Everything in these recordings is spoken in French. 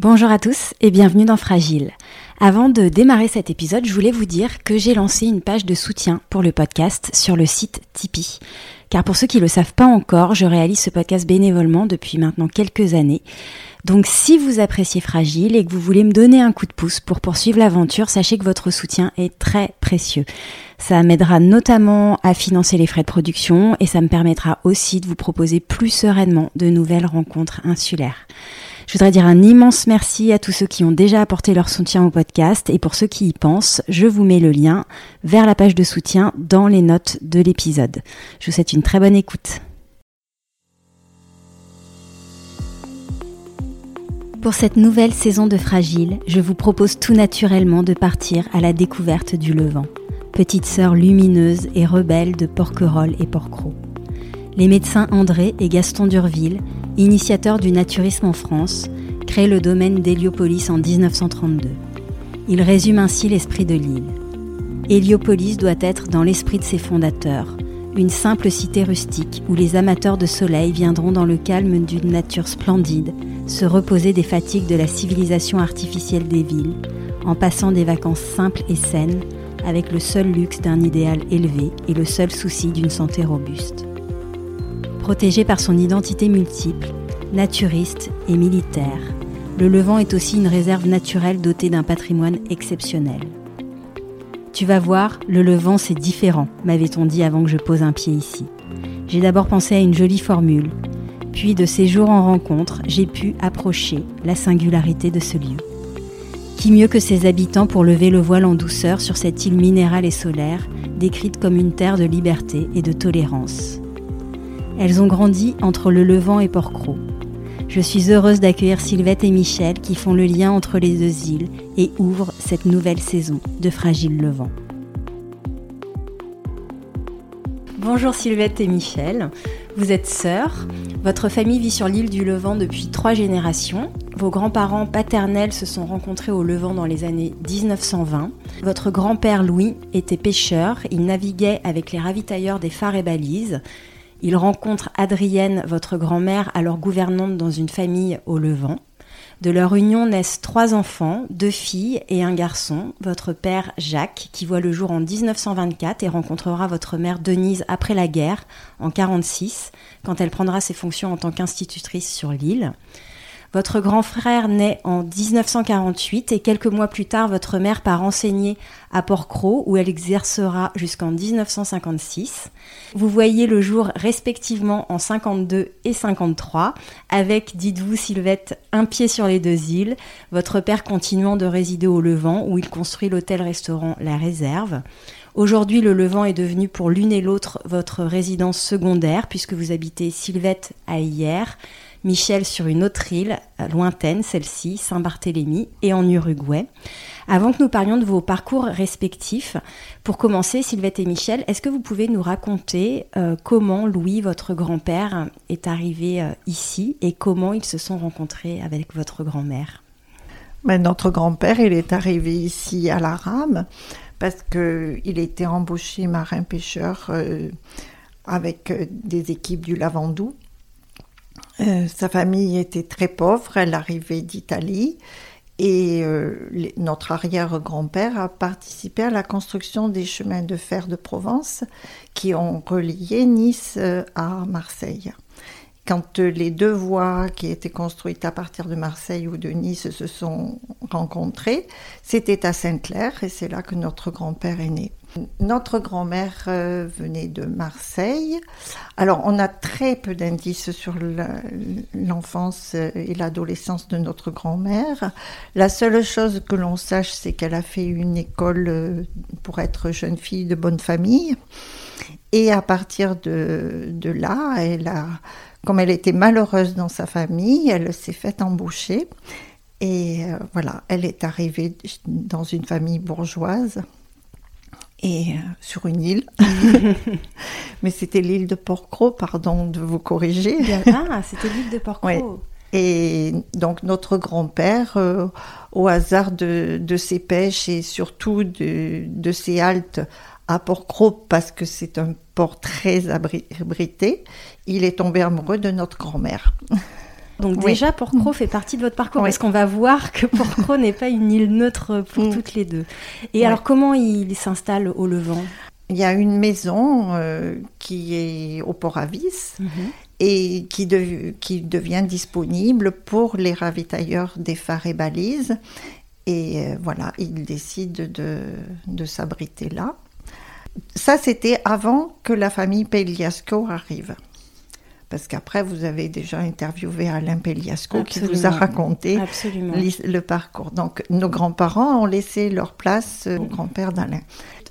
Bonjour à tous et bienvenue dans Fragile. Avant de démarrer cet épisode, je voulais vous dire que j'ai lancé une page de soutien pour le podcast sur le site Tipeee. Car pour ceux qui ne le savent pas encore, je réalise ce podcast bénévolement depuis maintenant quelques années. Donc si vous appréciez Fragile et que vous voulez me donner un coup de pouce pour poursuivre l'aventure, sachez que votre soutien est très précieux. Ça m'aidera notamment à financer les frais de production et ça me permettra aussi de vous proposer plus sereinement de nouvelles rencontres insulaires. Je voudrais dire un immense merci à tous ceux qui ont déjà apporté leur soutien au podcast et pour ceux qui y pensent, je vous mets le lien vers la page de soutien dans les notes de l'épisode. Je vous souhaite une très bonne écoute. Pour cette nouvelle saison de Fragile, je vous propose tout naturellement de partir à la découverte du Levant, petite sœur lumineuse et rebelle de Porquerolles et Porquerolles. Les médecins André et Gaston Durville, initiateurs du naturisme en France, créent le domaine d'Héliopolis en 1932. Ils résument ainsi l'esprit de l'île. Héliopolis doit être dans l'esprit de ses fondateurs, une simple cité rustique où les amateurs de soleil viendront dans le calme d'une nature splendide se reposer des fatigues de la civilisation artificielle des villes, en passant des vacances simples et saines avec le seul luxe d'un idéal élevé et le seul souci d'une santé robuste. Protégé par son identité multiple, naturiste et militaire, le Levant est aussi une réserve naturelle dotée d'un patrimoine exceptionnel. Tu vas voir, le Levant c'est différent, m'avait-on dit avant que je pose un pied ici. J'ai d'abord pensé à une jolie formule, puis de ces jours en rencontre, j'ai pu approcher la singularité de ce lieu. Qui mieux que ses habitants pour lever le voile en douceur sur cette île minérale et solaire, décrite comme une terre de liberté et de tolérance. Elles ont grandi entre le Levant et Porquerolles. Je suis heureuse d'accueillir Sylvette et Michel qui font le lien entre les deux îles et ouvrent cette nouvelle saison de Fragile Levant. Bonjour Sylvette et Michel, vous êtes sœurs. Votre famille vit sur l'île du Levant depuis trois générations. Vos grands-parents paternels se sont rencontrés au Levant dans les années 1920. Votre grand-père Louis était pêcheur, il naviguait avec les ravitailleurs des phares et balises. Il rencontre Adrienne, votre grand-mère, alors gouvernante dans une famille au Levant. De leur union naissent trois enfants, deux filles et un garçon. Votre père Jacques, qui voit le jour en 1924 et rencontrera votre mère Denise après la guerre, en 46, quand elle prendra ses fonctions en tant qu'institutrice sur l'île. Votre grand frère naît en 1948 et quelques mois plus tard, votre mère part enseigner à Port-Cros où elle exercera jusqu'en 1956. Vous voyez le jour respectivement en 52 et 53 avec, dites-vous Sylvette, un pied sur les deux îles, votre père continuant de résider au Levant où il construit l'hôtel-restaurant La Réserve. Aujourd'hui, le Levant est devenu pour l'une et l'autre votre résidence secondaire puisque vous habitez Sylvette à Hier, Michel sur une autre île, lointaine, celle-ci, Saint-Barthélemy, et en Uruguay. Avant que nous parlions de vos parcours respectifs, pour commencer, Sylvette et Michel, est-ce que vous pouvez nous raconter euh, comment Louis, votre grand-père, est arrivé euh, ici et comment ils se sont rencontrés avec votre grand-mère? Ben, Notre grand-père, il est arrivé ici à la rame parce qu'il était embauché marin-pêcheur euh, avec des équipes du Lavandou. Euh, sa famille était très pauvre, elle arrivait d'Italie et euh, notre arrière-grand-père a participé à la construction des chemins de fer de Provence qui ont relié Nice euh, à Marseille. Quand les deux voies qui étaient construites à partir de Marseille ou de Nice se sont rencontrées, c'était à Sainte-Claire et c'est là que notre grand-père est né. Notre grand-mère euh, venait de Marseille. Alors, on a très peu d'indices sur l'enfance et l'adolescence de notre grand-mère. La seule chose que l'on sache, c'est qu'elle a fait une école euh, pour être jeune fille de bonne famille. Et à partir de, là, comme elle était malheureuse dans sa famille, elle s'est faite embaucher. Et euh, voilà, elle est arrivée dans une famille bourgeoise et euh, sur une île. Mais c'était l'île de Porquerolles, pardon de vous corriger. Ah, c'était l'île de Porquerolles. Et donc notre grand-père, euh, au hasard de, de, ses pêches et surtout de, de ses haltes à Porquerolles, parce que c'est un port très abrité, il est tombé amoureux de notre grand-mère. Donc déjà, Porcro fait partie de votre parcours parce qu'on va voir que Porcro n'est pas une île neutre pour mm. toutes les deux. Et alors, comment il s'installe au Levant? Il y a une maison euh, qui est au Port Avis mhm. et qui, qui, devient disponible pour les ravitailleurs des phares et balises. Et euh, voilà, il décide de, de s'abriter là. Ça, c'était avant que la famille Peliasco arrive. Parce qu'après, vous avez déjà interviewé Alain Peliasco qui vous a raconté le parcours. Donc, nos grands-parents ont laissé leur place au grand-père d'Alain.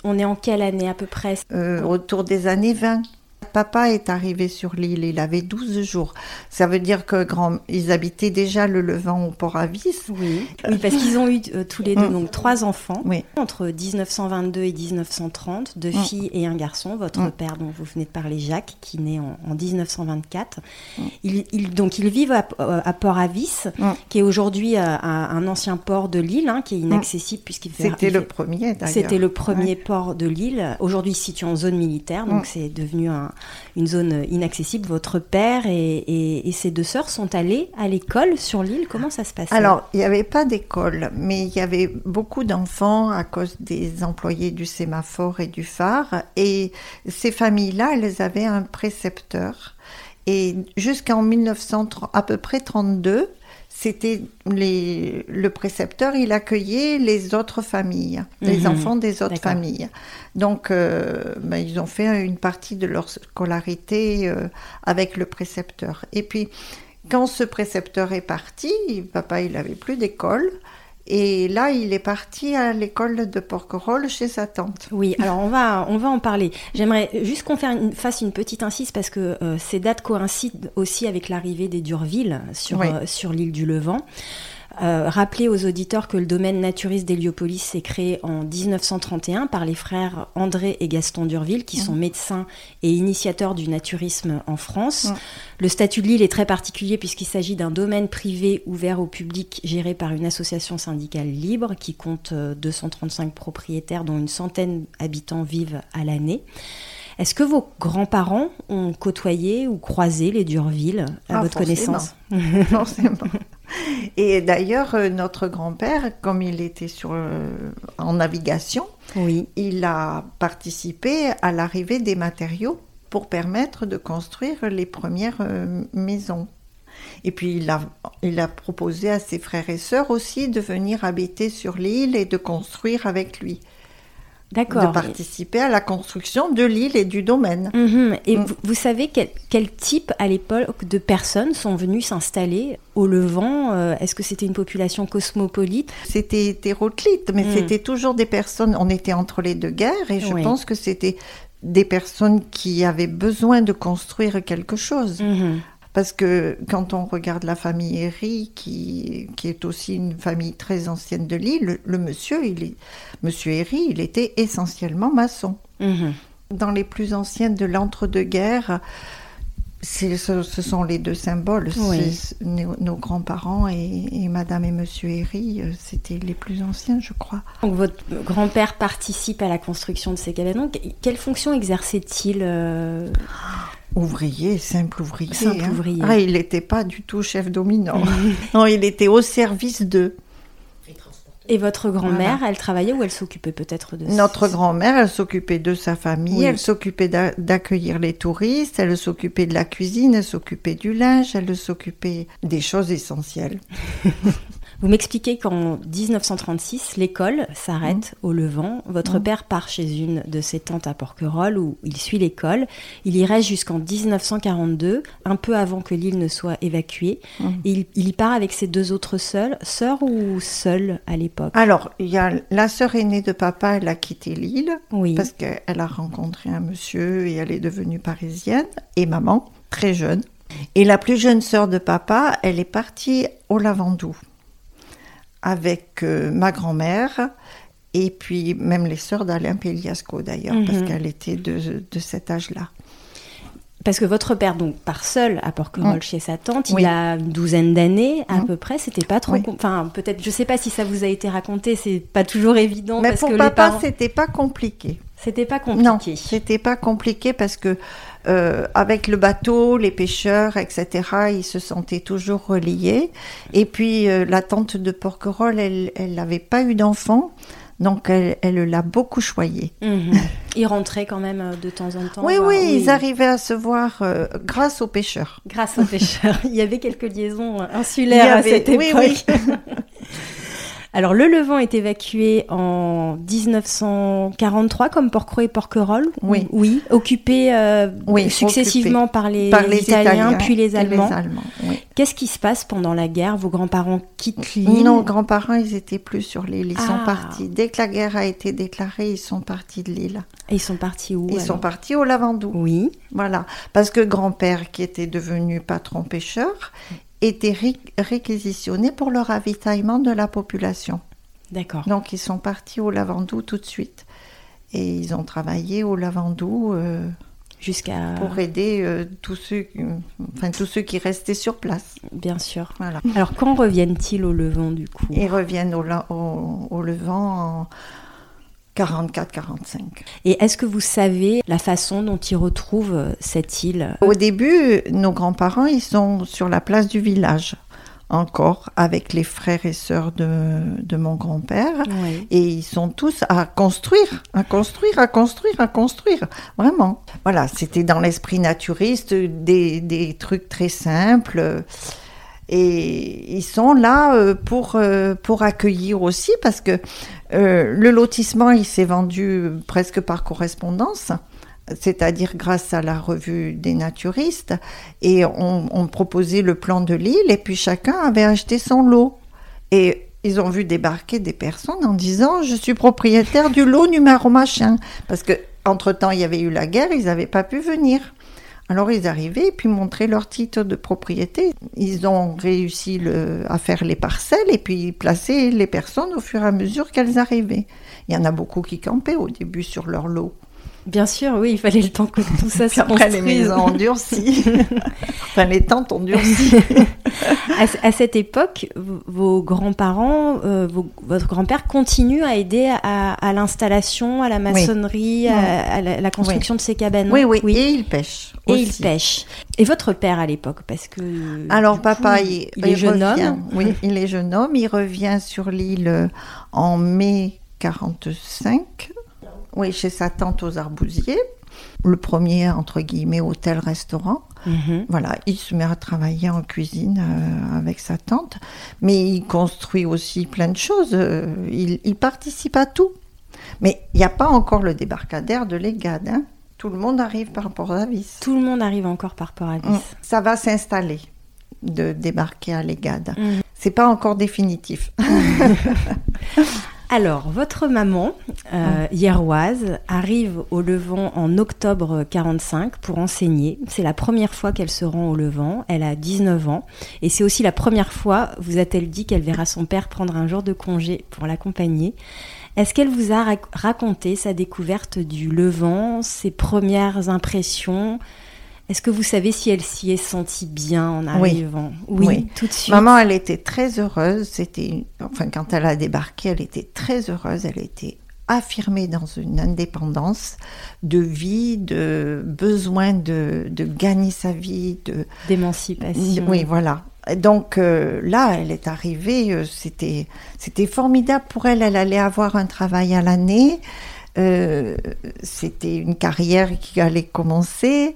On est en quelle année à peu près? Euh, Autour des années 20 papa est arrivé sur l'île, il avait 12 jours. Ça veut dire que grand, ils habitaient déjà le Levant au Port-Avis. Oui. oui, parce qu'ils ont eu euh, tous les deux mm. donc trois enfants entre 1922 et 1930, deux mm. filles et un garçon. Votre mm. père, dont vous venez de parler, Jacques, qui naît en, 1924. Ils, donc ils vivent à, euh, Port-Avis, qui est aujourd'hui euh, un ancien port de l'île, hein, qui est inaccessible puisqu'il C'était le premier. C'était le premier port de l'île. Aujourd'hui situé en zone militaire, donc c'est devenu un, une zone inaccessible. Votre père et, ses deux sœurs sont allés à l'école sur l'île. Comment ça se passe Alors, il n'y avait pas d'école, mais il y avait beaucoup d'enfants à cause des employés du sémaphore et du phare. Et ces familles-là, elles avaient un précepteur. Et jusqu'en 1930, à peu près 32, c'était le précepteur, il accueillait les autres familles, les mhm. enfants des autres familles. Donc, euh, ben, ils ont fait une partie de leur scolarité euh, avec le précepteur. Et puis, quand ce précepteur est parti, papa, il n'avait plus d'école. Et là, il est parti à l'école de Porquerolles chez sa tante. Oui, alors on va, on va en parler. J'aimerais juste qu'on fasse une petite insiste parce que euh, ces dates coïncident aussi avec l'arrivée des Durville sur, euh, sur l'île du Levant. Euh, rappeler aux auditeurs que le domaine naturiste d'Héliopolis s'est créé en 1931 par les frères André et Gaston Durville, qui sont médecins et initiateurs du naturisme en France. Mmh. Le statut de l'île est très particulier puisqu'il s'agit d'un domaine privé ouvert au public géré par une association syndicale libre qui compte 235 euh, propriétaires dont une centaine d'habitants vivent à l'année. Est-ce que vos grands-parents ont côtoyé ou croisé les Durville à ah, votre connaissance? Forcément. Et d'ailleurs, euh, notre grand-père, comme il était sur, euh, en navigation, oui. il a participé à l'arrivée des matériaux pour permettre de construire les premières euh, maisons. Et puis il a, il a proposé à ses frères et sœurs aussi de venir habiter sur l'île et de construire avec lui. D'accord. De participer à la construction de l'île et du domaine. Mhm. Et mm. vous, savez quel, type, à l'époque, de personnes sont venues s'installer au Levant euh, Est-ce que c'était une population cosmopolite? C'était hétéroclite, mais mm. c'était toujours des personnes. On était entre les deux guerres et je pense que c'était des personnes qui avaient besoin de construire quelque chose. Parce que quand on regarde la famille Herry, qui, qui est aussi une famille très ancienne de l'île, le, monsieur, il est, monsieur Herry, il était essentiellement maçon. Mhm. Dans les plus anciennes de l'entre-deux-guerres, ce, ce, sont les deux symboles. Nos, grands-parents et, Madame et Monsieur Herry, euh, c'était les plus anciens, je crois. Donc votre grand-père participe à la construction de ces cabanons. Quelle fonction exerçait-il euh, Ouvrier, simple ouvrier. Simple hein. ouvrier. Ah, il n'était pas du tout chef dominant. non, il était au service d'eux. Et votre grand-mère, elle travaillait ou elle s'occupait peut-être de Notre grand-mère, elle s'occupait de sa famille, elle s'occupait d'accueillir les touristes, elle s'occupait de la cuisine, elle s'occupait du linge, elle s'occupait des choses essentielles. Vous m'expliquez qu'en 1936, l'école s'arrête mmh. au Levant. Votre mmh. père part chez une de ses tantes à Porquerolles où il suit l'école. Il y reste jusqu'en 1942, un peu avant que l'île ne soit évacuée. Mmh. il, y part avec ses deux autres sœurs, sœurs ou seules à l'époque? Alors, il y a la sœur aînée de papa, elle a quitté l'île oui. parce qu'elle a rencontré un monsieur et elle est devenue parisienne. Et maman, très jeune. Et la plus jeune sœur de papa, elle est partie au Lavandou avec euh, ma grand-mère et puis même les sœurs d'Alain Péliasco d'ailleurs, parce mhm. qu'elle était de, de cet âge-là. Parce que votre père, donc, part seul à Porquerolles mm. chez sa tante, il a une douzaine d'années à mm. peu près. C'était pas trop. Enfin, peut-être, je sais pas si ça vous a été raconté, c'est pas toujours évident. Mais pour papa, c'était pas compliqué. C'était pas compliqué. Non, c'était pas compliqué parce que euh, avec le bateau, les pêcheurs, etc., ils se sentaient toujours reliés. Et puis euh, la tante de Porquerolles, elle n'avait pas eu d'enfant. Donc elle l'a beaucoup choyé. Mhm. Ils rentraient quand même euh, de temps en temps. Oui, oui, ils arrivaient à se voir grâce aux pêcheurs. Grâce aux pêcheurs. Il y avait quelques liaisons insulaires à cette époque. Oui, oui. Alors, le Levant est évacué en 1943 comme Porquerolles et Porquerolles. Oui. Oui, occupé euh, successivement par, les, Italiens, puis les Allemands. Qu'est-ce qui se passe pendant la guerre? Vos grands-parents quittent l'île? Nos grands-parents, ils étaient plus sur l'île. Ils sont ah. partis. Dès que la guerre a été déclarée, ils sont partis de l'île. Et ils sont partis où Ils sont partis au Lavandou. Oui. Voilà. Parce que grand-père, qui était devenu patron pêcheur, étaient réquisitionnés pour le ravitaillement de la population. D'accord. Donc ils sont partis au Lavandou tout de suite. Et ils ont travaillé au Lavandou euh, jusqu'à pour aider euh, tous ceux, enfin tous ceux qui restaient sur place. Bien sûr. Voilà. Alors quand reviennent-ils au Levant du coup? Ils reviennent au, au, au Levant en 44-45. Et est-ce que vous savez la façon dont ils retrouvent euh, cette île? Au début, nos grands-parents, ils sont sur la place du village encore avec les frères et sœurs de, de mon grand-père. Et ils sont tous à construire, à construire, à construire, à construire. Vraiment. Voilà, c'était dans l'esprit naturiste, des, des, trucs très simples. Et ils sont là euh, pour, euh, pour accueillir aussi parce que euh, le lotissement, il s'est vendu presque par correspondance c'est-à-dire grâce à la revue des naturistes, et on, proposait le plan de l'île, et puis chacun avait acheté son lot. Et ils ont vu débarquer des personnes en disant Je suis propriétaire du lot numéro machin. Parce que entre-temps, il y avait eu la guerre, ils n'avaient pas pu venir. Alors ils arrivaient et puis montraient leur titre de propriété. Ils ont réussi à faire les parcelles et puis placer les personnes au fur et à mesure qu'elles arrivaient. Il y en a beaucoup qui campaient au début sur leur lot. Bien sûr, oui, il fallait le temps que tout ça se après, les maisons ont durci. enfin, les tentes ont durci. à, cette époque, vos grands-parents, euh, votre grand-père continue à aider à, l'installation, à la maçonnerie, à, la, construction de ces cabanes. Oui, oui, Et il pêche. Et il pêche. Et votre père à l'époque, parce que. Alors, papa, il, est jeune homme. Oui, il est jeune homme. Il revient sur l'île en mai 45 oui, chez sa tante aux Arbousiers. Le premier, entre guillemets, hôtel-restaurant. Mhm. Voilà, il se met à travailler en cuisine euh, avec sa tante. Mais il construit aussi plein de choses. Euh, il, participe à tout. Mais il n'y a pas encore le débarcadère de l'Egade. Hein. Tout le monde arrive par Port Avis. Tout le monde arrive encore par Port Avis. Mm. Ça va s'installer de débarquer à l'Egade. Mm. C'est pas encore définitif. Alors, votre maman, euh, Hieroise, arrive au Levant en octobre 45 pour enseigner. C'est la première fois qu'elle se rend au Levant. Elle a 19 ans. Et c'est aussi la première fois, vous a-t-elle dit, qu'elle verra son père prendre un jour de congé pour l'accompagner. Est-ce qu'elle vous a raconté sa découverte du Levant, ses premières impressions est-ce que vous savez si elle s'y est sentie bien en arrivant? Oui. tout de suite. Maman, elle était très heureuse. C'était, enfin, quand elle a débarqué, elle était très heureuse. Elle était affirmée dans une indépendance de vie, de besoin de, gagner sa vie, de d'émancipation. Oui, voilà. Donc euh, là, elle est arrivée. Euh, c'était c'était formidable pour elle. Elle allait avoir un travail à l'année. Euh, c'était une carrière qui allait commencer.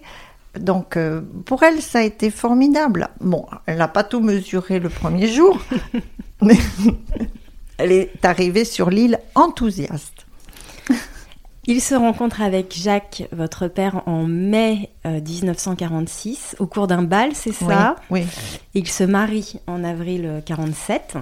Donc euh, pour elle, ça a été formidable. Bon, elle n'a pas tout mesuré le premier jour, mais elle est arrivée sur l'île enthousiaste. Il se rencontre avec Jacques, votre père, en mai 1946, euh, au cours d'un bal, c'est ça? Oui. Il se marie en avril 1947.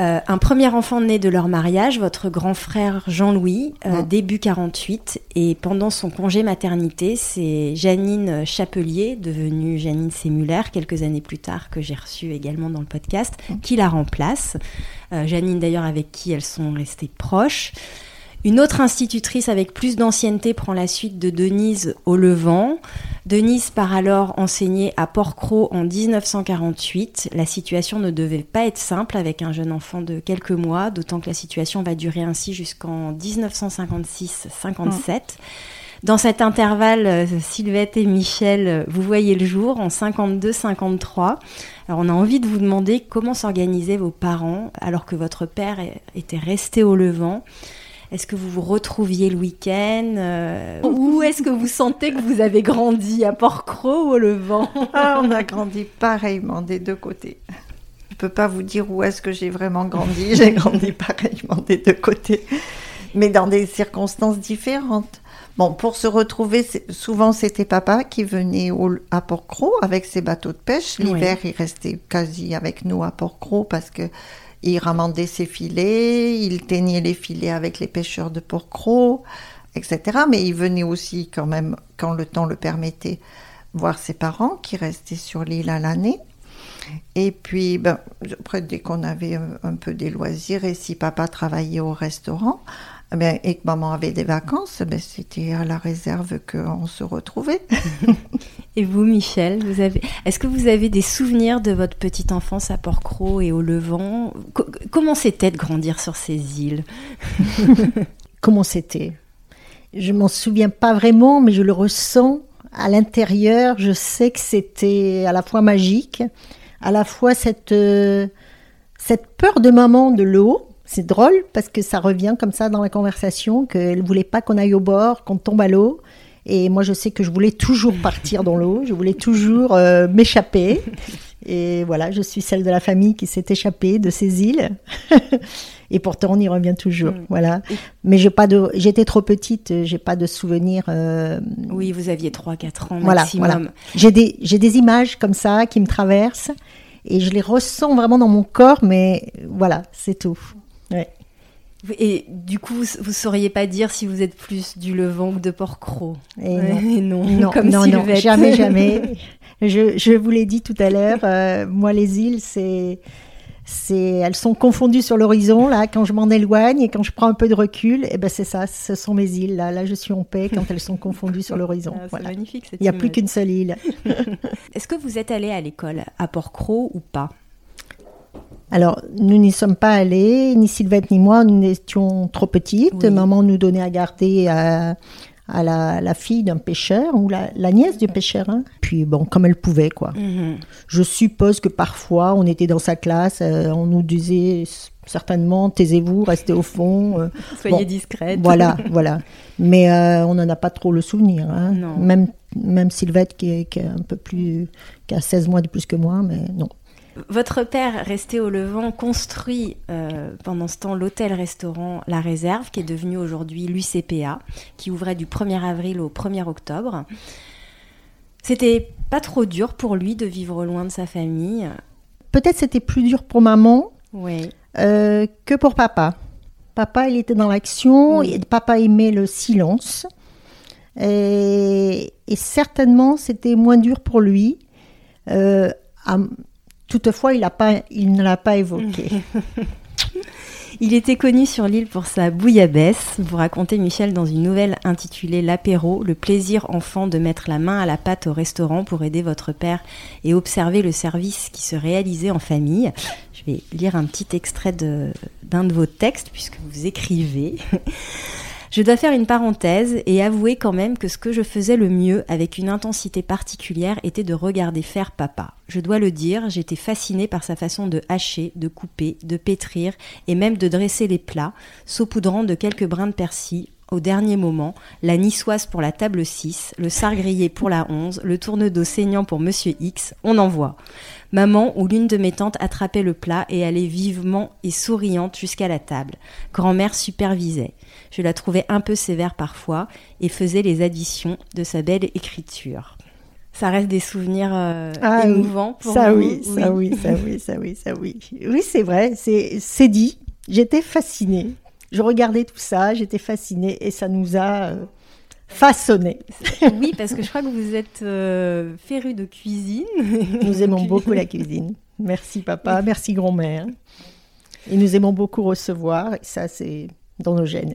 Euh, un premier enfant né de leur mariage, votre grand frère Jean-Louis, euh, début 48. Et pendant son congé maternité, c'est Janine Chapelier, devenue Janine Sémuller, quelques années plus tard, que j'ai reçue également dans le podcast, qui la remplace. Euh, Janine, d'ailleurs, avec qui elles sont restées proches. Une autre institutrice avec plus d'ancienneté prend la suite de Denise au Levant. Denise part alors enseigner à Port-Cros en 1948. La situation ne devait pas être simple avec un jeune enfant de quelques mois, d'autant que la situation va durer ainsi jusqu'en 1956-57. Dans cet intervalle, euh, Sylvette et Michel, vous voyez le jour en 52-53. Alors on a envie de vous demander comment s'organisaient vos parents alors que votre père était resté au Levant. Est-ce que vous vous retrouviez le week-end euh, Ou est-ce que vous sentez que vous avez grandi à Port-Cros ou au Levant? Ah, On a grandi pareillement des deux côtés. Je ne peux pas vous dire où est-ce que j'ai vraiment grandi. J'ai grandi pareillement des deux côtés, mais dans des circonstances différentes. Bon, pour se retrouver, souvent c'était papa qui venait à Port-Cros avec ses bateaux de pêche. L'hiver, il restait quasi avec nous à Port-Cros parce que il ramandait ses filets, il teignait les filets avec les pêcheurs de Port-Cros, etc. Mais il venait aussi quand même, quand le temps le permettait, voir ses parents qui restaient sur l'île à l'année. Et puis, ben, après, dès qu'on avait un, peu des loisirs, et si papa travaillait au restaurant, eh et que maman avait des vacances, ben, c'était à la réserve qu'on se retrouvait. et vous, Michel, vous avez... est-ce que vous avez des souvenirs de votre petite enfance à Port-Cros et au Levant? Comment c'était de grandir sur ces îles? Comment c'était? Je m'en souviens pas vraiment, mais je le ressens à l'intérieur. Je sais que c'était à la fois magique, à la fois cette, euh, cette peur de maman de l'eau c'est drôle parce que ça revient comme ça dans la conversation qu'elle voulait pas qu'on aille au bord, qu'on tombe à l'eau. Et moi, je sais que je voulais toujours partir dans l'eau, je voulais toujours euh, m'échapper. Et voilà, je suis celle de la famille qui s'est échappée de ces îles. et pourtant, on y revient toujours. Mm. Voilà. Mais j'ai pas de, j'étais trop petite, j'ai pas de souvenirs. Euh, oui, vous aviez 3-4 ans maximum. Voilà, J'ai des, j'ai des images comme ça qui me traversent et je les ressens vraiment dans mon corps, mais voilà, c'est tout. Et du coup, vous ne sauriez pas dire si vous êtes plus du Levant que de Port-Cros Et non. non, comme non, non, jamais, jamais. Je, je vous l'ai dit tout à l'heure, euh, moi, les îles, c'est c'est elles sont confondues sur l'horizon là. Quand je m'en éloigne et quand je prends un peu de recul et eh ben c'est ça ce sont mes îles là. Là je suis en paix quand elles sont confondues sur l'horizon. Ah, c'est magnifique il n'y a plus qu'une seule île. Est-ce que vous êtes allé à l'école à Port-Cros ou pas? Alors, nous n'y sommes pas allés, ni Sylvette ni moi, nous étions trop petites. Maman nous donnait à garder à, la, fille d'un pêcheur, ou la, nièce du pêcheur. Hein. Puis, bon, comme elle pouvait, quoi. Mhm. Je suppose que parfois, on était dans sa classe, euh, on nous disait certainement, taisez-vous, restez au fond. Euh. Soyez discrète. Voilà, voilà. Mais euh, on n'en a pas trop le souvenir. Hein. Même, même Sylvette, qui est, qui est un peu plus, qui a 16 mois de plus que moi, mais non. Votre père, resté au Levant, construit euh, pendant ce temps l'hôtel-restaurant La Réserve, qui est devenu aujourd'hui l'UCPA, qui ouvrait du 1er avril au 1er octobre. C'était pas trop dur pour lui de vivre loin de sa famille. Peut-être c'était plus dur pour maman oui. Euh, que pour papa. Papa, il était dans l'action, et papa aimait le silence. Et, certainement, c'était moins dur pour lui. Euh, Toutefois, il, ne l'a pas évoqué. Il était connu sur l'île pour sa bouillabaisse. Vous racontez, Michel, dans une nouvelle intitulée L'apéro, le plaisir enfant de mettre la main à la pâte au restaurant pour aider votre père et observer le service qui se réalisait en famille. Je vais lire un petit extrait d'un de vos textes, puisque vous écrivez. Je dois faire une parenthèse et avouer quand même que ce que je faisais le mieux avec une intensité particulière était de regarder faire papa. Je dois le dire, j'étais fascinée par sa façon de hacher, de couper, de pétrir et même de dresser les plats, saupoudrant de quelques brins de persil au dernier moment, la niçoise pour la table 6, le sar grillé pour la 11, le tourne-dos saignant pour Monsieur X, on en voit. Maman ou l'une de mes tantes attrapait le plat et allait vivement et souriante jusqu'à la table. Grand-mère supervisait. Je la trouvais un peu sévère parfois et faisait les additions de sa belle écriture. Ça reste des souvenirs euh, ah émouvants pour ça Oui, ça oui, ça oui, ça oui, ça oui. Oui, c'est vrai, c'est dit. J'étais fascinée. Je regardais tout ça, j'étais fascinée et ça nous a euh, façonné. Oui, parce que je crois que vous êtes euh, féru de cuisine. Nous aimons beaucoup la cuisine. Merci papa, merci grand-mère. Et nous aimons beaucoup recevoir, et ça c'est dans nos gènes.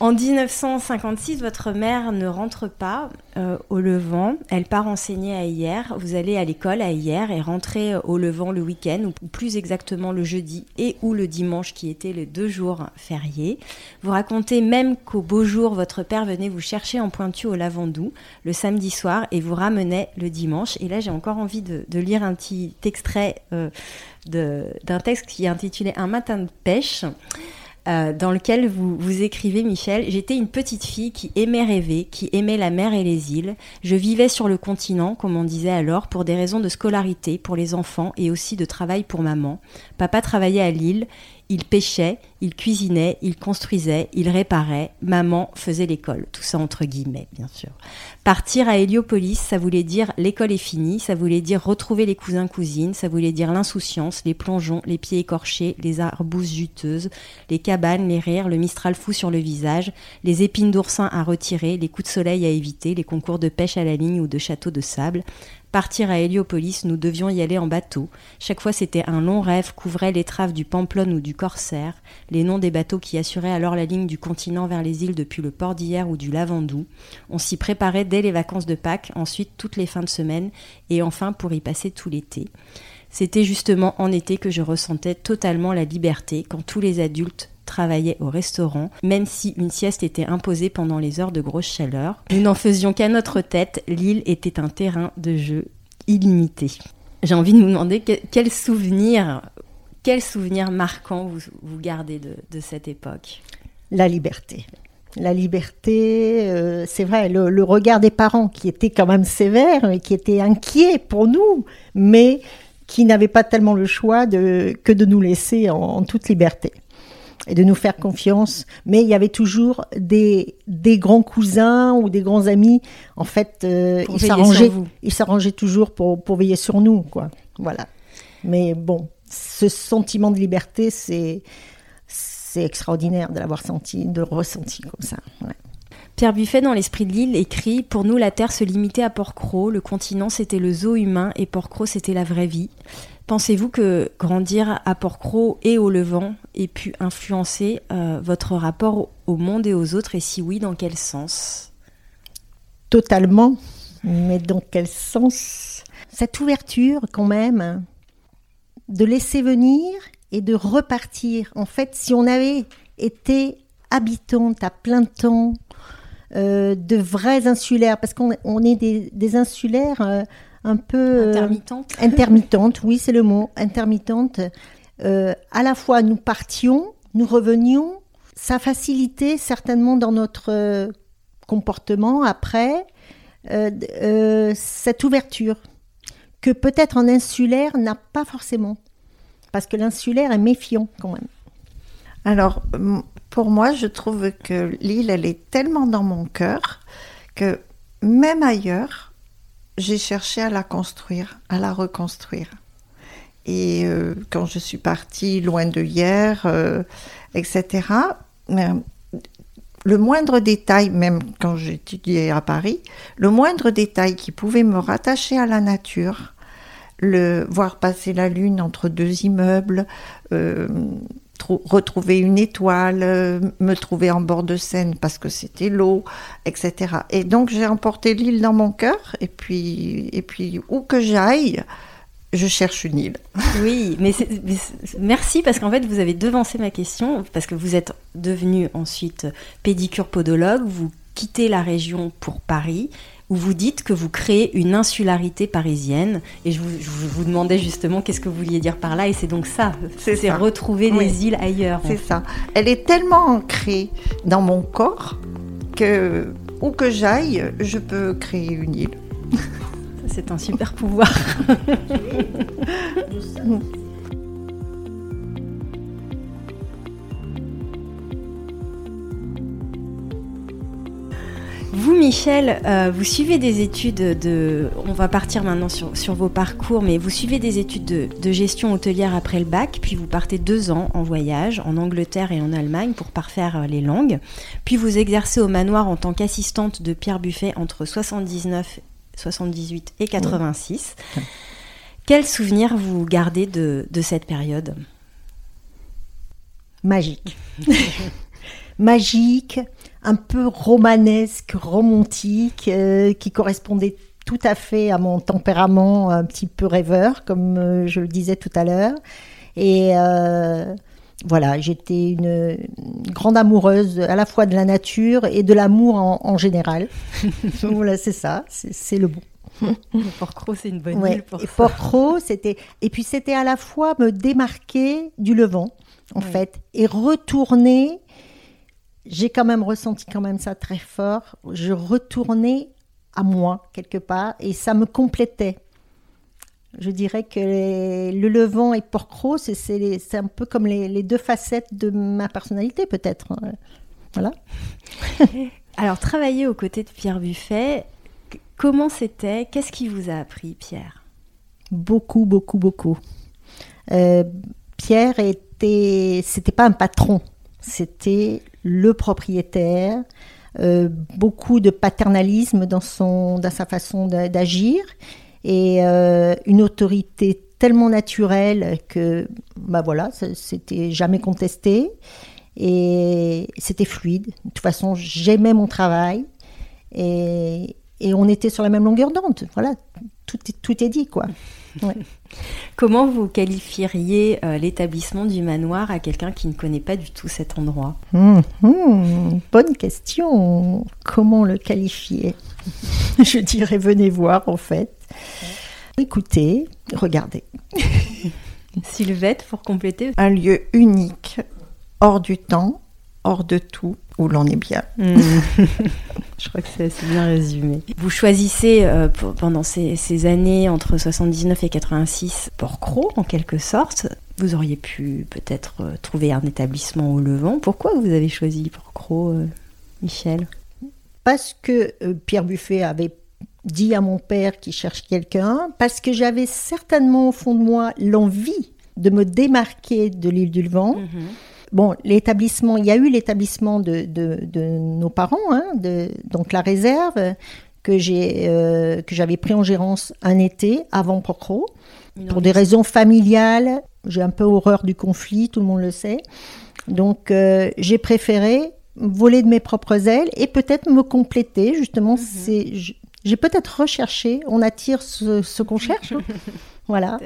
En 1956, votre mère ne rentre pas euh, au Levant. Elle part enseigner à Hier. Vous allez à l'école à Hier et rentrez au Levant le week-end, ou plus exactement le jeudi et ou le dimanche, qui étaient les deux jours fériés. Vous racontez même qu'au beau jour, votre père venait vous chercher en pointu au Lavandou le samedi soir et vous ramenait le dimanche. Et là, j'ai encore envie de, lire un petit extrait euh, d'un texte qui est intitulé Un matin de pêche. Euh, dans lequel vous, vous écrivez, Michel, J'étais une petite fille qui aimait rêver, qui aimait la mer et les îles. Je vivais sur le continent, comme on disait alors, pour des raisons de scolarité pour les enfants et aussi de travail pour maman. Papa travaillait à Lille. Il pêchait, il cuisinait, il construisait, il réparait, maman faisait l'école, tout ça entre guillemets bien sûr. Partir à Héliopolis, ça voulait dire l'école est finie, ça voulait dire retrouver les cousins cousines, ça voulait dire l'insouciance, les plongeons, les pieds écorchés, les arbousses juteuses, les cabanes, les rires, le mistral fou sur le visage, les épines d'oursin à retirer, les coups de soleil à éviter, les concours de pêche à la ligne ou de château de sable, Partir à Héliopolis, nous devions y aller en bateau. Chaque fois, c'était un long rêve, couvrait l'étrave du Pamplonne ou du Corsaire, les noms des bateaux qui assuraient alors la ligne du continent vers les îles depuis le port d'hier ou du Lavandou. On s'y préparait dès les vacances de Pâques, ensuite toutes les fins de semaine, et enfin pour y passer tout l'été. C'était justement en été que je ressentais totalement la liberté, quand tous les adultes travaillait au restaurant, même si une sieste était imposée pendant les heures de grosse chaleur. Nous n'en faisions qu'à notre tête, l'île était un terrain de jeu illimité. J'ai envie de vous demander quel souvenir, quel souvenir marquant vous, vous gardez de, cette époque? La liberté. La liberté, euh, c'est vrai, le, regard des parents qui était quand même sévère et qui était inquiet pour nous, mais qui n'avaient pas tellement le choix que de nous laisser en toute liberté et de nous faire confiance. Mais il y avait toujours des, des grands cousins ou des grands amis. En fait, euh, ils s'arrangeaient, ils s'arrangeaient toujours pour, pour veiller sur nous, quoi. Voilà. Mais bon, ce sentiment de liberté, c'est c'est extraordinaire de l'avoir senti, de ressenti comme ça. Pierre Buffet, dans L'Esprit de l'île, écrit Pour nous, la Terre se limitait à Port-Cros, le continent c'était le zoo humain et Port-Cros c'était la vraie vie. Pensez-vous que grandir à Port-Cros et au Levant ait pu influencer euh, votre rapport au monde et aux autres? Et si oui, dans quel sens? Totalement. Mais dans quel sens? Cette ouverture, quand même, de laisser venir et de repartir. En fait, si on avait été habitante à plein temps, euh, de vrais insulaires, parce qu'on est des, insulaires. Euh, un peu euh, intermittente. intermittente, oui, c'est le mot, intermittente. Euh, à la fois, nous partions, nous revenions. Ça facilitait certainement dans notre euh, comportement après cette ouverture que peut-être en insulaire n'a pas forcément, parce que l'insulaire est méfiant quand même. Alors, pour moi, je trouve que l'île, elle est tellement dans mon cœur que même ailleurs, j'ai cherché à la construire, à la reconstruire. Et euh, quand je suis partie loin de hier, euh, etc., le moindre détail, même quand j'étudiais à Paris, le moindre détail qui pouvait me rattacher à la nature, le voir passer la lune entre deux immeubles, euh, retrouver une étoile, euh, me trouver en bord de Seine parce que c'était l'eau, etc. Et donc j'ai emporté l'île dans mon cœur et puis, et puis où que j'aille, je cherche une île. Oui, mais, merci parce qu'en fait vous avez devancé ma question parce que vous êtes devenu ensuite pédicure podologue, vous quittez la région pour Paris où vous dites que vous créez une insularité parisienne. Et je vous, demandais justement qu'est-ce que vous vouliez dire par là. Et c'est donc ça, c'est retrouver les îles ailleurs. C'est ça. Elle est tellement ancrée dans mon corps que où que j'aille, je peux créer une île. C'est un super pouvoir. Vous, Michel, euh, vous suivez des études de. On va partir maintenant sur, vos parcours, mais vous suivez des études de, gestion hôtelière après le bac, puis vous partez deux ans en voyage en Angleterre et en Allemagne pour parfaire euh, les langues. Puis vous exercez au manoir en tant qu'assistante de Pierre Buffet entre 79, 78 et 86. Quel souvenir vous gardez de, de cette période? Magique. magique, un peu romanesque, romantique, euh, qui correspondait tout à fait à mon tempérament un petit peu rêveur, comme euh, je le disais tout à l'heure. Et euh, voilà, j'étais une, grande amoureuse à la fois de la nature et de l'amour en, général. voilà, c'est ça, c'est le bon. Port-Cros, c'est une bonne île pour et Port-Cros, c'était et puis c'était à la fois me démarquer du Levant, en fait, et retourner. J'ai quand même ressenti quand même ça très fort. Je retournais à moi quelque part et ça me complétait. Je dirais que le Levant et Port-Cros, c'est un peu comme les, deux facettes de ma personnalité, peut-être. Voilà. Alors, travailler aux côtés de Pierre Buffet, comment c'était? Qu'est-ce qui vous a appris, Pierre? Beaucoup, beaucoup, beaucoup. Euh, Pierre était, c'était pas un patron, c'était le propriétaire. Euh, beaucoup de paternalisme dans, son, dans sa façon d'agir et euh, une autorité tellement naturelle que bah voilà, c'était jamais contesté et c'était fluide. De toute façon, j'aimais mon travail et, et, on était sur la même longueur d'onde. Voilà, tout, tout est dit quoi. Comment vous qualifieriez euh, l'établissement du manoir à quelqu'un qui ne connaît pas du tout cet endroit? Hum, Bonne question. Comment le qualifier? Je dirais venez voir en fait. Écoutez, regardez. Sylvette, pour compléter. Un lieu unique, hors du temps, hors de tout, où l'on est bien. Hmm. Je crois que c'est assez bien résumé. Vous choisissez euh, pendant ces, années entre 79 et 86 Port-Cros, en quelque sorte. Vous auriez pu peut-être euh, trouver un établissement au Levant. Pourquoi vous avez choisi Port-Cros, euh, Michel? Parce que Pierre Buffet avait dit à mon père qu'il cherche quelqu'un, parce que j'avais certainement au fond de moi l'envie de me démarquer de l'île du Levant. Mhm. Bon, l'établissement, il y a eu l'établissement de, de, nos parents, hein, de, donc la réserve que j'ai euh, que j'avais pris en gérance un été avant Procro, pour des raisons familiales. J'ai un peu horreur du conflit, tout le monde le sait. Donc euh, j'ai préféré voler de mes propres ailes et peut-être me compléter. Justement, mhm. c'est j'ai peut-être recherché, on attire ce, qu'on cherche. Voilà.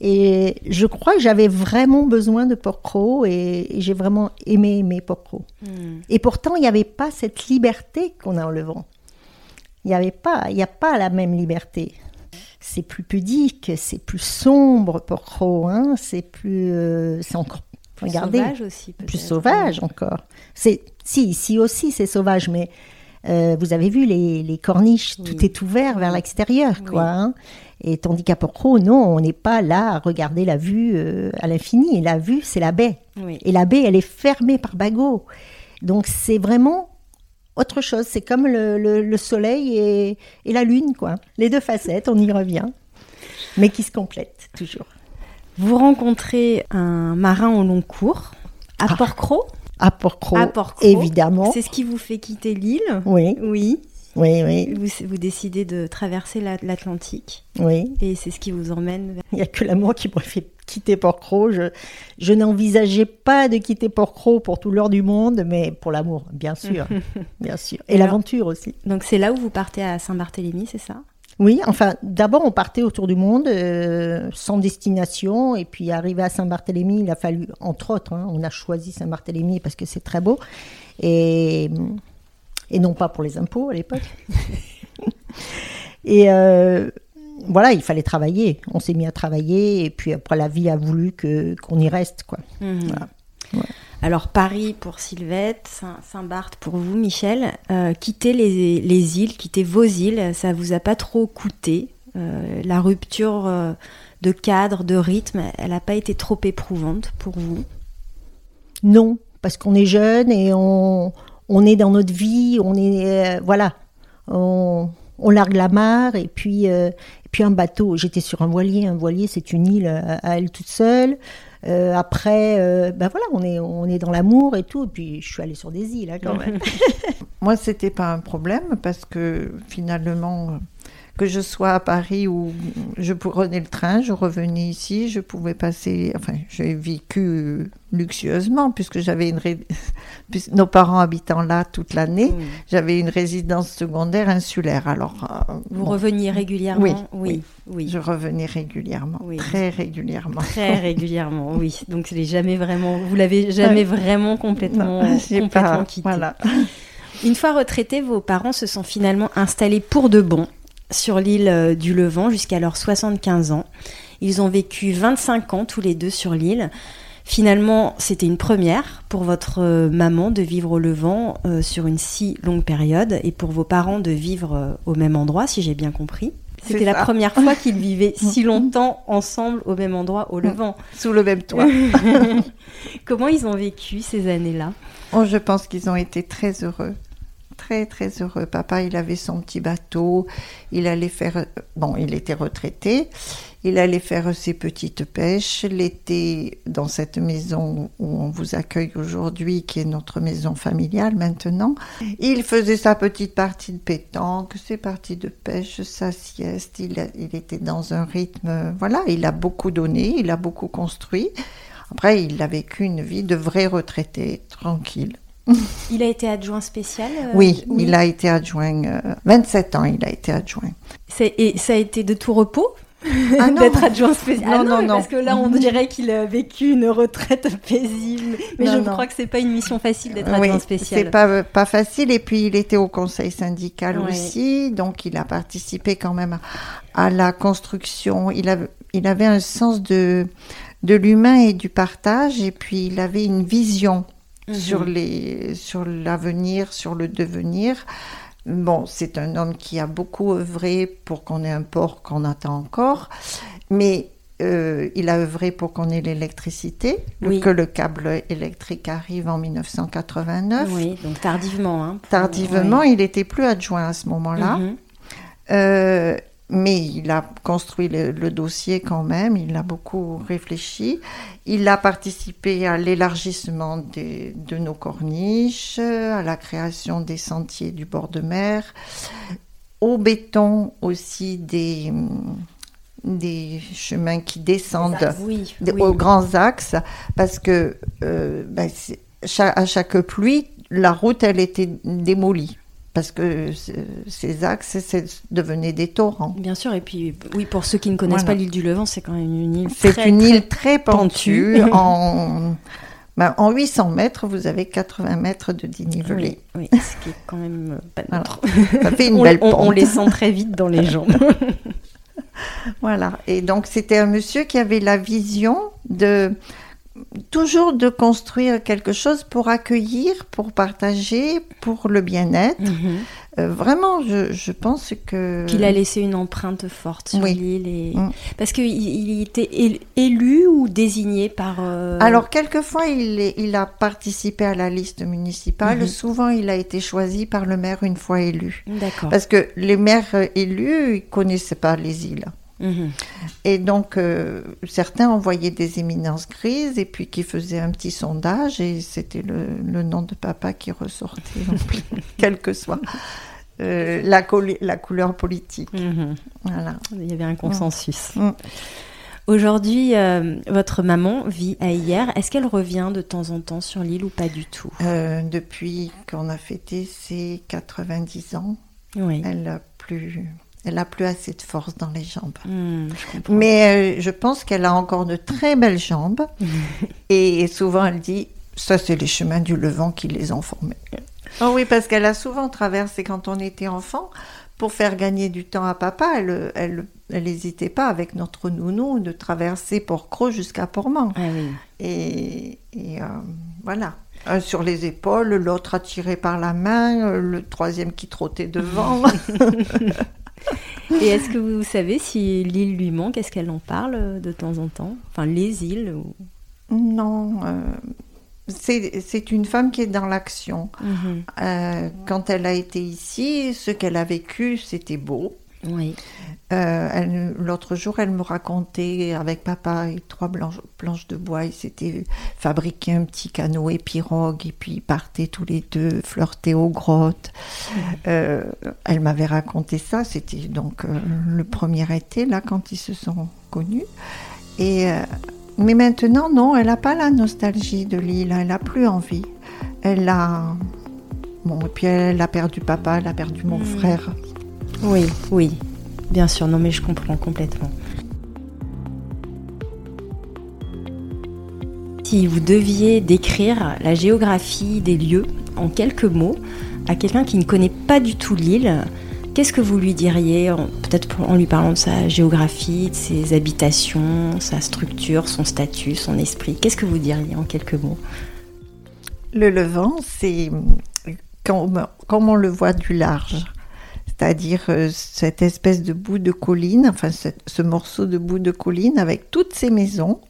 Et je crois que j'avais vraiment besoin de Porcro et, et j'ai vraiment aimé aimer Porcro. Hmm. Et pourtant, il n'y avait pas cette liberté qu'on a en levant. Il n'y avait pas, il n'y a pas la même liberté. C'est plus pudique, c'est plus sombre Porcro, hein, c'est plus, euh, c'est encore Regardez, sauvage aussi, plus sauvage encore. C'est si ici aussi c'est sauvage, mais euh, vous avez vu les, corniches, tout est ouvert vers l'extérieur, quoi. Hein. Et tandis qu'à Porcro, non, on n'est pas là à regarder la vue euh, à l'infini. La vue, c'est la baie. Et la baie, elle est fermée par bagot. Donc c'est vraiment autre chose. C'est comme le, soleil et, la lune, quoi. Les deux facettes, on y revient, mais qui se complètent toujours. Vous rencontrez un marin au long cours à ah. Porcro à Port-Cros, évidemment. C'est ce qui vous fait quitter l'île? Oui. Oui. Oui, oui. Vous, vous décidez de traverser l'Atlantique. Oui. Et c'est ce qui vous emmène vers... Il n'y a que l'amour qui me fait quitter Port-Cros. Je, je n'envisageais pas de quitter Port-Cros pour tout l'heure du monde, mais pour l'amour, bien sûr. bien sûr. Et, l'aventure aussi. Donc c'est là où vous partez à Saint-Barthélemy, c'est ça? Oui, enfin, d'abord, on partait autour du monde euh, sans destination, et puis arrivé à Saint-Barthélemy, il a fallu, entre autres, hein, on a choisi Saint-Barthélemy parce que c'est très beau, et, et non pas pour les impôts à l'époque. et euh, voilà, il fallait travailler. On s'est mis à travailler, et puis après, la vie a voulu que qu'on y reste, quoi. Mmh. Voilà. Alors Paris pour Sylvette, Saint-Barth pour vous, Michel. Euh, quitter les, îles, quitter vos îles, ça vous a pas trop coûté euh, La rupture de cadre, de rythme, elle n'a pas été trop éprouvante pour vous? Non, parce qu'on est jeune et on, est dans notre vie, on est voilà, on, largue la mare et puis et puis un bateau. J'étais sur un voilier, un voilier c'est une île à elle toute seule. Euh, après, euh, ben voilà, on est, on est dans l'amour et tout. Et puis, je suis allée sur des îles, hein, quand même. Moi, c'était pas un problème parce que finalement, que je sois à Paris ou je prenais le train, je revenais ici, je pouvais passer. Enfin, j'ai vécu luxueusement puisque j'avais une ré- nos parents habitant là toute l'année, j'avais une résidence secondaire insulaire. Alors, euh, Vous bon, reveniez régulièrement Oui, oui, oui. je revenais régulièrement, Oui. très régulièrement. Très régulièrement, oui. Donc, l'ai jamais vraiment, vous l'avez jamais vraiment complètement, Non, complètement pas- quitté. Voilà. Une fois retraités, vos parents se sont finalement installés pour de bon sur l'île euh, du Levant jusqu'à leurs 75 ans. Ils ont vécu 25 ans tous les deux sur l'île. Finalement, c'était une première pour votre euh, maman de vivre au Levant euh, sur une si longue période et pour vos parents de vivre euh, au même endroit, si j'ai bien compris. C'était la première fois qu'ils vivaient si longtemps ensemble au même endroit au Levant. Sous le même toit. Comment ils ont vécu ces années-là? Oh, je pense qu'ils ont été très heureux. Très, très heureux. Papa, il avait son petit bateau. Il allait faire. Bon, il était retraité. Il allait faire ses petites pêches. L'été, dans cette maison où on vous accueille aujourd'hui, qui est notre maison familiale maintenant, il faisait sa petite partie de pétanque, ses parties de pêche, sa sieste. Il, il était dans un rythme. Voilà, il a beaucoup donné, il a beaucoup construit. Après, il a vécu une vie de vrai retraité, tranquille. Il a été adjoint spécial euh, oui, il a été adjoint, euh, 27 ans, il a été adjoint. Et ça a été de tout repos Ah d'être adjoint spécial? Non, Ah non, non. Parce que là, on dirait qu'il a vécu une retraite paisible. Mais Non, je non. crois que c'est pas une mission facile d'être Oui, adjoint spécial. c'est pas, pas facile. Et puis, il était au conseil syndical Ouais. aussi, donc il a participé quand même à, à la construction. Il, a- il avait un sens de, de l'humain et du partage, et puis il avait une vision Mhm. sur les sur l'avenir, sur le devenir. Bon, c'est un homme qui a beaucoup œuvré pour qu'on ait un port qu'on attend encore, mais euh, il a œuvré pour qu'on ait l'électricité, Oui. que le câble électrique arrive en 1989. Oui, donc tardivement. Hein, pour- Tardivement, il était plus adjoint à ce moment-là. Mhm. Euh, mais il a construit le, le dossier quand même, il a beaucoup réfléchi. Il a participé à l'élargissement des- de nos corniches, à la création des sentiers du bord de mer, au béton aussi des, des chemins qui descendent Oui, de- oui. aux grands axes, parce que euh, ben, à chaque pluie, la route, elle était démolie. Parce que ce- ces axes, c'est- devenaient des torrents. Bien sûr, et puis oui, pour ceux qui ne connaissent Voilà. pas l'île du Levant, c'est quand même une île C'est très, une très- île très pentue. en, ben, en 800 mètres, vous avez 80 mètres de dénivelé. Oui, oui, ce qui est quand même pas Voilà. neutre. Ça fait une on, belle on- pente. on les sent très vite dans les jambes. Voilà. Et donc, c'était un monsieur qui avait la vision de toujours de construire quelque chose pour accueillir, pour partager, pour le bien-être. Mhm. Euh, vraiment, je, je pense que... Qu'il a laissé une empreinte forte sur Oui. l'île. Et... Mm. Parce qu'il il était él- élu ou désigné par. euh, Alors, quelquefois, il, est- il a participé à la liste municipale. Mhm. Souvent, il a été choisi par le maire une fois élu. D'accord. Parce que les maires euh, élus, ils connaissaient pas les îles. Et donc, euh, certains envoyaient des éminences grises et puis qui faisaient un petit sondage et c'était le, le nom de papa qui ressortait, quelle que soit euh, la, couleur politique. Mhm. Voilà. Il y avait un consensus. Mm. Aujourd'hui, euh, votre maman vit à hier. Est-ce qu'elle revient de temps en temps sur l'île ou pas du tout? Depuis qu'on a fêté ses 90 ans, Oui. elle a plus, elle a plus assez de force dans les jambes. Mm, je comprends. Mais euh, je pense qu'elle a encore de très belles jambes. et souvent, elle dit Ça, c'est les chemins du Levant qui les ont formés. Oh oui, parce qu'elle a souvent traversé quand on était enfant. Pour faire gagner du temps à papa, elle elle, elle n'hésitait pas avec notre nounou de traverser Port-Cros jusqu'à Portmont. Ah oui. Et, et, euh, voilà. Un sur les épaules, l'autre attiré par la main, euh, le troisième qui trottait devant. Et est-ce que vous savez si l'île lui manque? Est-ce qu'elle en parle euh, de temps en temps? Enfin, les îles ou... non, euh, c'est une femme qui est dans l'action. Mhm. Euh, quand elle a été ici, ce qu'elle a vécu, c'était beau. Oui. Euh, l'autre jour, elle me racontait avec papa et trois planches, de bois, ils s'étaient fabriqué un petit canoë pirogue et puis ils partaient tous les deux flirter aux grottes. Euh, elle m'avait raconté ça, c'était donc euh, le premier été, là, quand ils se sont connus. Et, mais maintenant, non, elle n'a pas la nostalgie de l'île, elle n'a plus envie. Elle a. Bon, et puis elle a perdu papa, elle a perdu mon hmm. frère. Oui, oui, Bien sûr, non mais je comprends complètement. Si vous deviez décrire la géographie des lieux en quelques mots à quelqu'un qui ne connaît pas du tout l'île, qu'est-ce que vous lui diriez, peut-être en lui parlant de sa géographie, de ses habitations, sa structure, son statut, son esprit Qu'est-ce que vous diriez en quelques mots? Le Levant, c'est comme on le voit du large c'est-à-dire euh, cette espèce de bout de colline, enfin ce morceau de bout de colline avec toutes ces maisons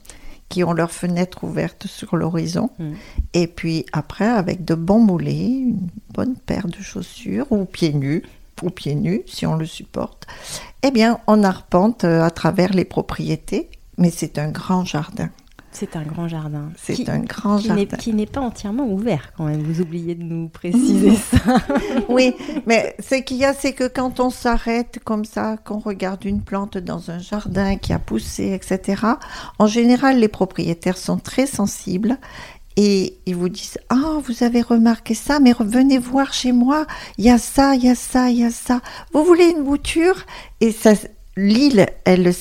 qui ont leurs fenêtres ouvertes sur l'horizon, mm. et puis après avec de bons mollets, une bonne paire de chaussures ou pieds nus, ou pieds nus si on le supporte, eh bien on arpente euh, à travers les propriétés, mais c'est un grand jardin. C'est un grand jardin. C'est un grand jardin. Qui n'est pas entièrement ouvert quand même. Vous oubliez de nous préciser ça. oui, mais ce qu'il y a, c'est que quand on s'arrête comme ça, qu'on regarde une plante dans un jardin qui a poussé, etc., en général, les propriétaires sont très sensibles et ils vous disent Ah, vous avez remarqué ça, mais venez voir chez moi, il y a ça, il y a ça, il y a ça. Vous voulez une bouture? Et ça, l'île, elle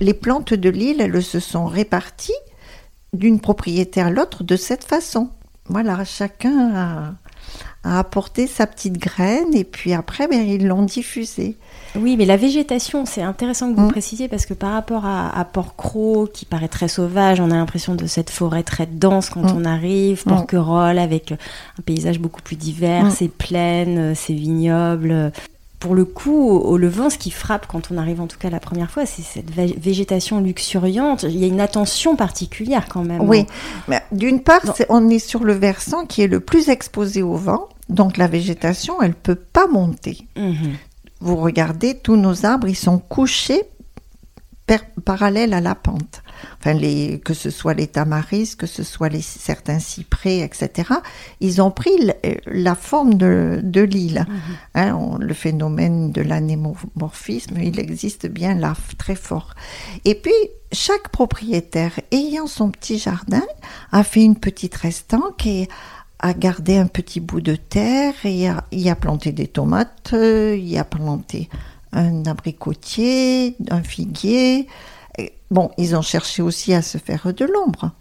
les plantes de l'île, elles se sont réparties d'une propriété à l'autre de cette façon. Voilà, chacun a, apporté sa petite graine et puis après, ben, ils l'ont diffusée. Oui, mais la végétation, c'est intéressant que vous mm. précisiez parce que par rapport à, Port-Cros, qui paraît très sauvage, on a l'impression de cette forêt très dense quand mm. on arrive, mm. Porquerolles avec un paysage beaucoup plus divers, ses plaines, ses vignobles pour le coup, au Levant, ce qui frappe quand on arrive en tout cas la première fois, c'est cette végétation luxuriante. Il y a une attention particulière quand même. Oui, mais d'une part, on est sur le versant qui est le plus exposé au vent, donc la végétation, elle peut pas monter. Mhm. Vous regardez, tous nos arbres, ils sont couchés parallèles à la pente enfin les, que ce soit les tamaris, que ce soit les, certains cyprès, etc., ils ont pris la forme de, de l'île. Mhm. Hein, le phénomène de l'anémorphisme, il existe bien là, très fort. Et puis, chaque propriétaire ayant son petit jardin a fait une petite restanque et a gardé un petit bout de terre et a, y a planté des tomates, il a planté un abricotier, un figuier, bon, ils ont cherché aussi à se faire de l'ombre.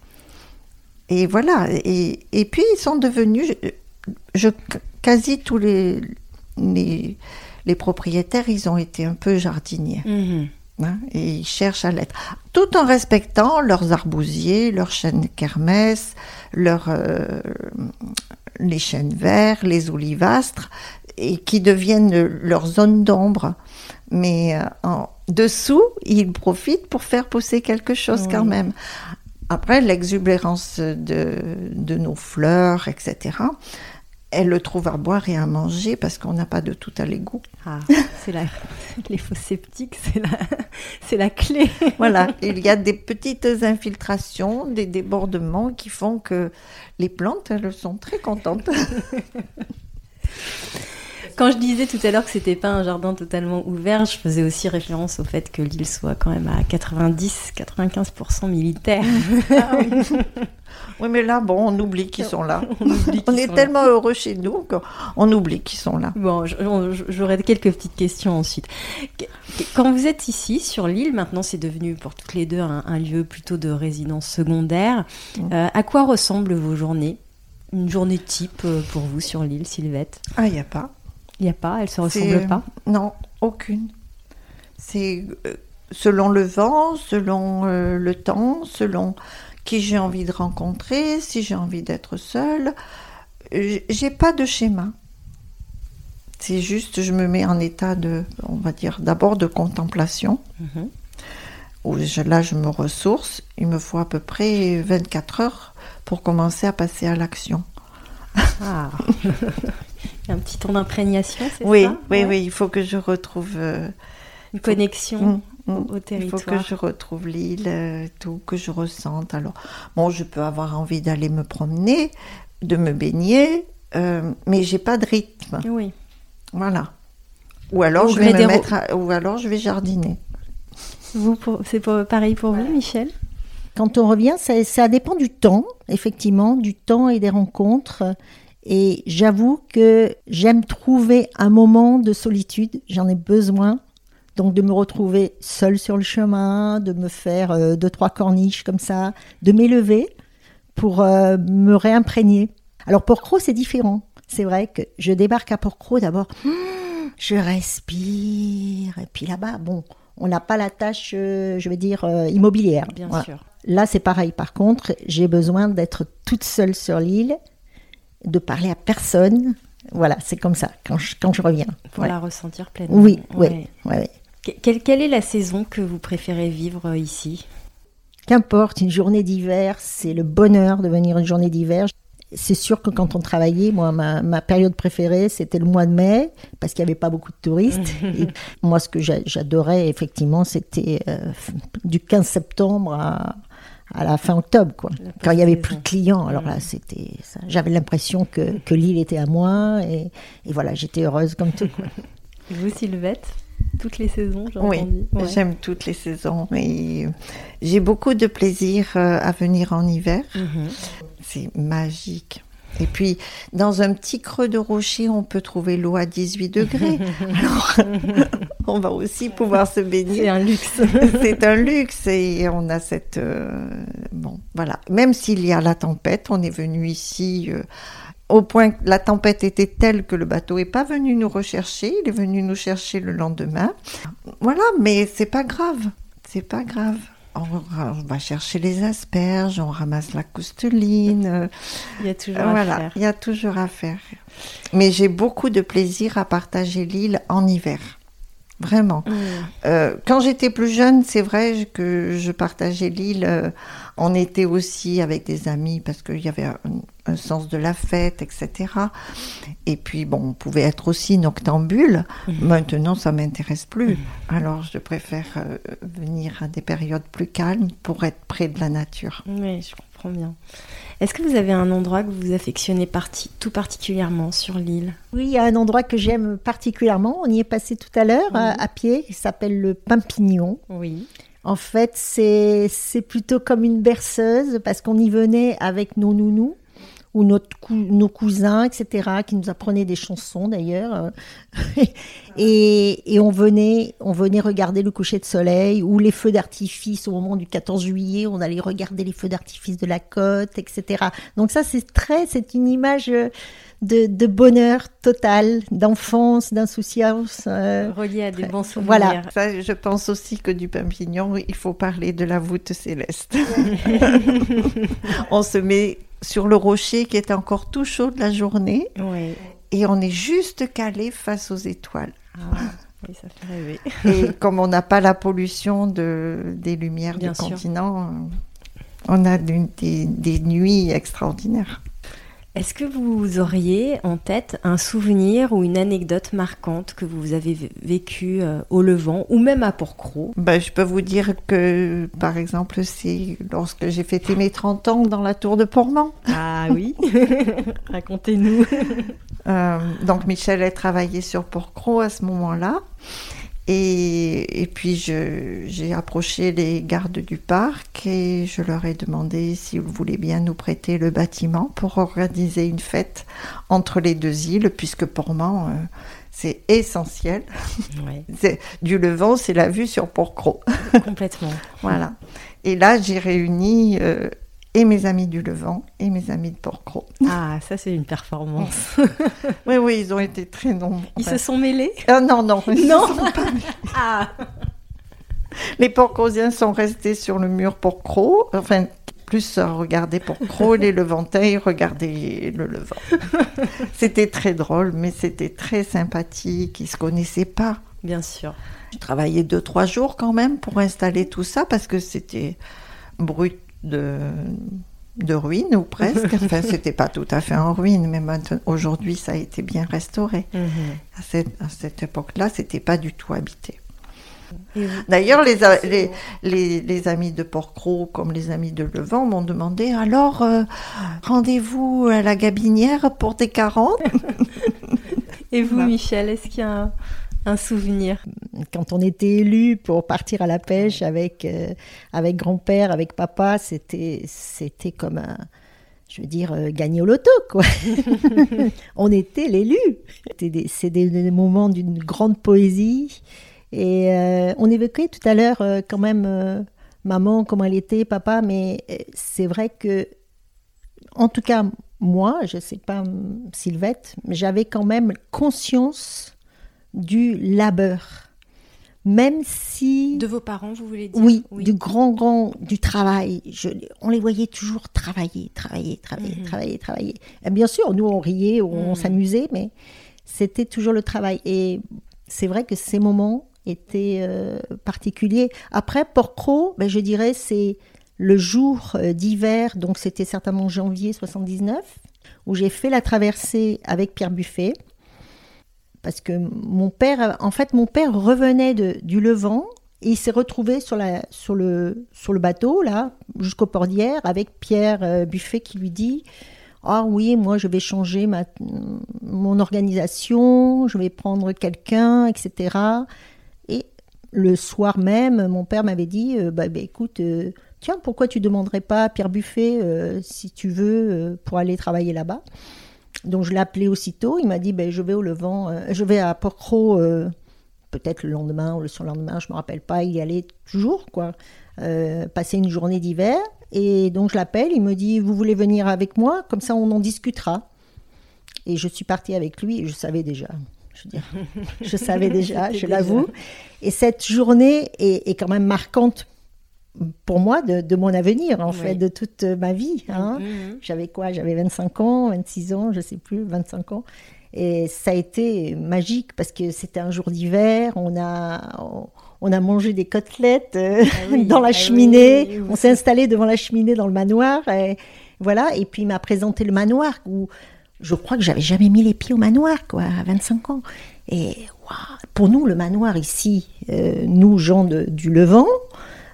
Et voilà. Et, puis, ils sont devenus, je, quasi tous les, les, propriétaires, ils ont été un peu jardiniers. Mhm. Hein, et ils cherchent à l'être. Tout en respectant leurs arbousiers, leurs chênes kermès, leurs, euh, les chênes verts, les olivastres, et qui deviennent leur zone d'ombre. Mais euh, en, dessous, ils profitent pour faire pousser quelque chose quand même. Après, l'exubérance de, nos fleurs, etc., elle le trouve à boire et à manger parce qu'on n'a pas de tout à l'égout. Ah, c'est la, les faux sceptiques, c'est la, c'est la clé. voilà, il y a des petites infiltrations, des débordements qui font que les plantes, elles sont très contentes. Quand je disais tout à l'heure que c'était pas un jardin totalement ouvert, je faisais aussi référence au fait que l'île soit quand même à 90-95% militaire. Ah oui. mais là, bon, on oublie qu'ils sont là. on, est tellement heureux chez nous qu'on oublie qu'ils sont là. Bon, j'aurais quelques petites questions ensuite. Quand vous êtes ici, sur l'île, maintenant c'est devenu pour toutes les deux un, lieu plutôt de résidence secondaire. Mm. Euh, à quoi ressemblent vos journées? Une journée type euh, pour vous sur l'île, Sylvette? Ah, il n'y a pas. Il n'y a pas, elle se ressemble pas Non, aucune. C'est euh, selon le vent, selon euh, le temps, selon qui j'ai envie de rencontrer, si j'ai envie d'être seule. J'ai pas de schéma. C'est juste, je me mets en état de, on va dire, d'abord de contemplation. Mhm. Où là, je me ressource. Il me faut à peu près 24 heures pour commencer à passer à l'action. Ah. Un petit temps d'imprégnation, c'est oui, ça? Oui, Ouais. oui, il faut que je retrouve euh, Une connexion Mm, mm. au Il faut territoire. que je retrouve l'île, euh, tout, que je ressente. Alors, bon, je peux avoir envie d'aller me promener, de me baigner, euh, mais j'ai pas de rythme. Oui. Voilà. Ou alors, je vais me mettre à- ou alors je vais jardiner. Vous, pour- c'est pour- pareil pour vous, Michel? Quand on revient, ça, ça dépend du temps, effectivement, du temps et des rencontres. Et j'avoue que j'aime trouver un moment de solitude, j'en ai besoin. Donc de me retrouver seule sur le chemin, de me faire euh, deux, trois corniches comme ça, de m'élever pour euh, me réimprégner. Alors Porcro, c'est différent. C'est vrai que je débarque à Porcro d'abord, je respire, et puis là-bas, bon, on n'a pas la tâche, euh, je vais dire, immobilière. Bien Voilà. sûr. Là, c'est pareil. Par contre, j'ai besoin d'être toute seule sur l'île, de parler à personne. Voilà, c'est comme ça quand je, quand je reviens. Pour Ouais. la ressentir pleinement. Oui, oui, Ouais. ouais, ouais. Que- Quelle, quelle est la saison que vous préférez vivre euh, ici? Qu'importe, une journée d'hiver, c'est le bonheur de venir une journée d'hiver. C'est sûr que quand on travaillait, moi, ma, ma période préférée, c'était le mois de mai, parce qu'il n'y avait pas beaucoup de touristes. Et moi, ce que j'a- j'adorais, effectivement, c'était euh, du 15 septembre à, à la fin octobre, quoi. Quand il n'y avait plus de clients. Alors Mm. là, c'était ça. J'avais l'impression que, que l'île était à moi, et, et voilà, j'étais heureuse comme tout. quoi. Vous, Sylvette Toutes les saisons, j'ai Oui, entendu. Ouais. j'aime toutes les saisons. Et j'ai beaucoup de plaisir euh, à venir en hiver. Mhm. C'est magique. Et puis, dans un petit creux de rocher, on peut trouver l'eau à 18 degrés. Alors, on va aussi pouvoir se C'est baigner. un luxe. C'est un luxe et on a cette... euh, bon, voilà. Même s'il y a la tempête, on est venu ici euh, au point que la tempête était telle que le bateau n'est pas venu nous rechercher. Il est venu nous chercher le lendemain. Voilà, mais c'est pas grave. C'est pas grave. On, va chercher les asperges, on ramasse la cousteline. euh, Il y a toujours à faire. il y a toujours à faire. Mais j'ai beaucoup de plaisir à partager l'île en hiver. Vraiment. Mhm. Euh, quand j'étais plus jeune, c'est vrai que je partageais l'île euh, en été aussi avec des amis parce qu'il y avait un, sens de la fête, etc. Et puis, bon, on pouvait être aussi noctambule. Maintenant, ça m'intéresse plus. Alors, je préfère euh, venir à des périodes plus calmes pour être près de la nature. Oui, je comprends bien. Est-ce que vous avez un endroit que vous affectionnez parti- tout particulièrement sur l'île? Oui, il y a un endroit que j'aime particulièrement. On y est passé tout à l'heure à, à pied, qui s'appelle le Pimpignon. Oui. En fait, c'est c'est plutôt comme une berceuse parce qu'on y venait avec nos nounous ou notre cou- nos cousins, etc., qui nous apprenaient des chansons d'ailleurs. et, et on venait, on venait regarder le coucher de soleil ou les feux d'artifice au moment du 14 juillet. On allait regarder les feux d'artifice de la côte, etc. Donc ça, c'est très, c'est une image de, de bonheur total, d'enfance, d'insouciance. euh, Relié à des très- bons souvenirs. voilà. Ça, je pense aussi que du Pimpignon, il faut parler de la voûte céleste. on se met sur le rocher qui est encore tout chaud de la journée Oui. et on est juste calé face aux étoiles. Ah, oui, ça fait rêver. Et comme on n'a pas la pollution de, des lumières Bien du sûr. continent, euh, on a des, des- des nuits extraordinaires. Est-ce que vous auriez en tête un souvenir ou une anecdote marquante que vous avez vé- vécu euh, au Levant ou même à Porquerolles? Ben, je peux vous dire que, par exemple, c'est lorsque j'ai fêté mes 30 ans dans la tour de Portman. Ah oui Racontez-nous. Euh, donc Michel a travaillé sur Porcro à ce moment-là. Et, et puis j'ai approché les gardes du parc et je leur ai demandé s'ils voulaient bien nous prêter le bâtiment pour organiser une fête entre les deux îles, puisque Portman, euh, c'est essentiel. Ouais, Du Levant, c'est la vue sur Porcro. complètement. Voilà. Et là, j'ai réuni euh, et mes amis du Levant et mes amis de Porcro. Ah, ça c'est une performance. Oui, oui, ils ont été très nombreux. Ils se sont mêlés? Ah non, non, ils se Non. sont pas Ah Les porcrosiens sont restés sur le mur porcro, enfin, plus regarder porcro, les levantins ils regardaient le levant. C'était très drôle, mais c'était très sympathique, ils se connaissaient pas. Bien sûr. J'ai travaillé deux, trois jours quand même pour installer tout ça, parce que c'était brut de, de ruine ou presque. Enfin, c'était pas tout à fait en ruine, mais aujourd'hui, ça a été bien restauré. Mhm. À cette, à cette époque-là, c'était pas du tout habité. D'ailleurs, les, a- les, les, les amis de Porcro, comme les amis de Levant, m'ont demandé alors, euh, rendez-vous à la Gabinière pour des 40 Et vous, Voilà. Michel, est-ce qu'il y a un, un souvenir Quand on était élu pour partir à la pêche avec, euh, avec grand-père, avec papa, c'était, c'était comme un, je veux dire, euh, gagner au loto, quoi. on était l'élu. Des- C'est des, des moments d'une grande poésie. Et euh, on évoquait tout à l'heure euh, quand même maman, comment elle était, papa, mais c'est vrai que, en tout cas, moi, je ne sais pas Sylvette, mais j'avais quand même conscience du labeur. Même si... De vos parents, vous voulez dire Oui, du grand, grand, du travail. Je, on les voyait toujours travailler, travailler, travailler, Mhm. travailler, travailler. Et bien sûr, nous, on riait, on Mhm. s'amusait, mais c'était toujours le travail. Et c'est vrai que ces moments étaient euh, particuliers. Après, Porcro, ben, je dirais, c'est le jour euh, d'hiver, donc c'était certainement janvier 79, où j'ai fait la traversée avec Pierre Buffet. Parce que mon père, en fait, mon père revenait de, du Levant et il s'est retrouvé sur, le, bateau, là, jusqu'au Pordières, avec Pierre euh, Buffet qui lui dit Ah oui, moi je vais changer ma, mon organisation, je vais prendre quelqu'un, etc. Et le soir même, mon père m'avait dit euh, bah, bah, écoute, euh, tiens, pourquoi tu demanderais pas à Pierre Buffet si tu veux pour aller travailler là-bas? Donc je l'ai appelé aussitôt. Il m'a dit ben, je vais au Levant, euh, je vais à Porcro, euh, peut-être le lendemain ou le surlendemain, je me rappelle pas. Il y allait toujours, quoi. Euh, passer une journée d'hiver. Et donc je l'appelle. Il me dit vous voulez venir avec moi? Comme ça on en discutera. Et je suis partie avec lui. Et je savais déjà. Je veux dire, je savais déjà, je l'avoue. Et cette journée est, est quand même marquante pour moi de, de mon avenir, en Oui. fait, de toute ma vie. Hein. Mhm. J'avais quoi? J'avais 25 ans, 26 ans, je sais plus, 25 ans. Et ça a été magique parce que c'était un jour d'hiver. On a, on a mangé des côtelettes euh, Ah oui, dans la ah cheminée. oui, on s'est installé devant la cheminée dans le manoir. Et voilà. Et puis il m'a présenté le manoir où je crois que j'avais jamais mis les pieds au manoir, quoi, à 25 ans. Et pour nous, le manoir ici, euh, nous gens de- du Levant,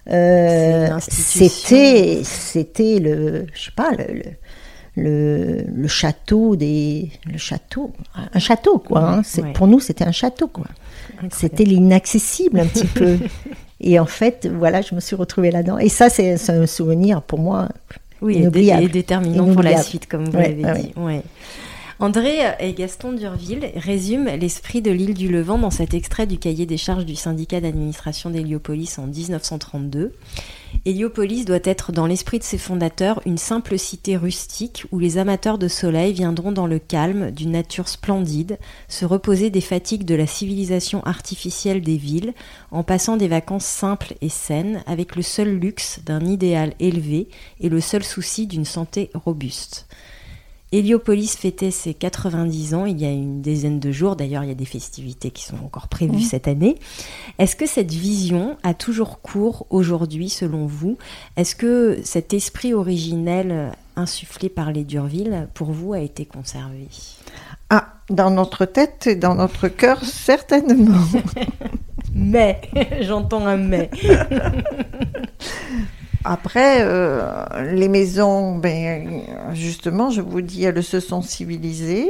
euh, c'était, c'était le, je sais pas, le, le, le, le château des, le château, un château quoi. hein. C'est Ouais. pour nous, c'était un château quoi. C'était l'inaccessible un petit peu. Et en fait, voilà, je me suis retrouvée là-dedans. Et ça, c'est c'est un souvenir pour moi. Oui, et, dé- Inoubliable. et déterminant pour la suite, comme vous Ouais, l'avez dit. André et Gaston Durville résument l'esprit de l'île du Levant dans cet extrait du cahier des charges du syndicat d'administration d'Héliopolis en 1932. Héliopolis doit être dans l'esprit de ses fondateurs une simple cité rustique où les amateurs de soleil viendront dans le calme d'une nature splendide, se reposer des fatigues de la civilisation artificielle des villes, en passant des vacances simples et saines avec le seul luxe d'un idéal élevé et le seul souci d'une santé robuste. Héliopolis fêtait ses 90 ans il y a une dizaine de jours. D'ailleurs, il y a des festivités qui sont encore prévues cette année. Est-ce que cette vision a toujours cours aujourd'hui, selon vous? Est-ce que cet esprit originel euh, insufflé par les Durville, pour vous, a été conservé? Ah, dans notre tête et dans notre cœur, certainement. Mais, j'entends un mais. Après, euh, les maisons, ben, justement, je vous dis, elles se sont civilisées.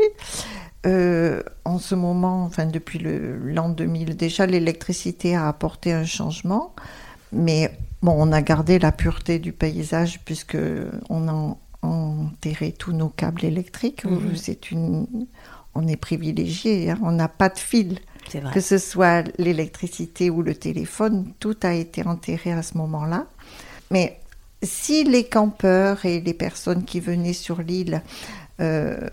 Euh, en ce moment, enfin depuis l'an 2000, déjà l'électricité a apporté un changement, mais bon, on a gardé la pureté du paysage puisque on a enterré tous nos câbles électriques. Mhm. C'est une, on est privilégié, hein, on n'a pas de fil. Que ce soit l'électricité ou le téléphone, tout a été enterré à ce moment-là. Mais si les campeurs et les personnes qui venaient sur l'île euh,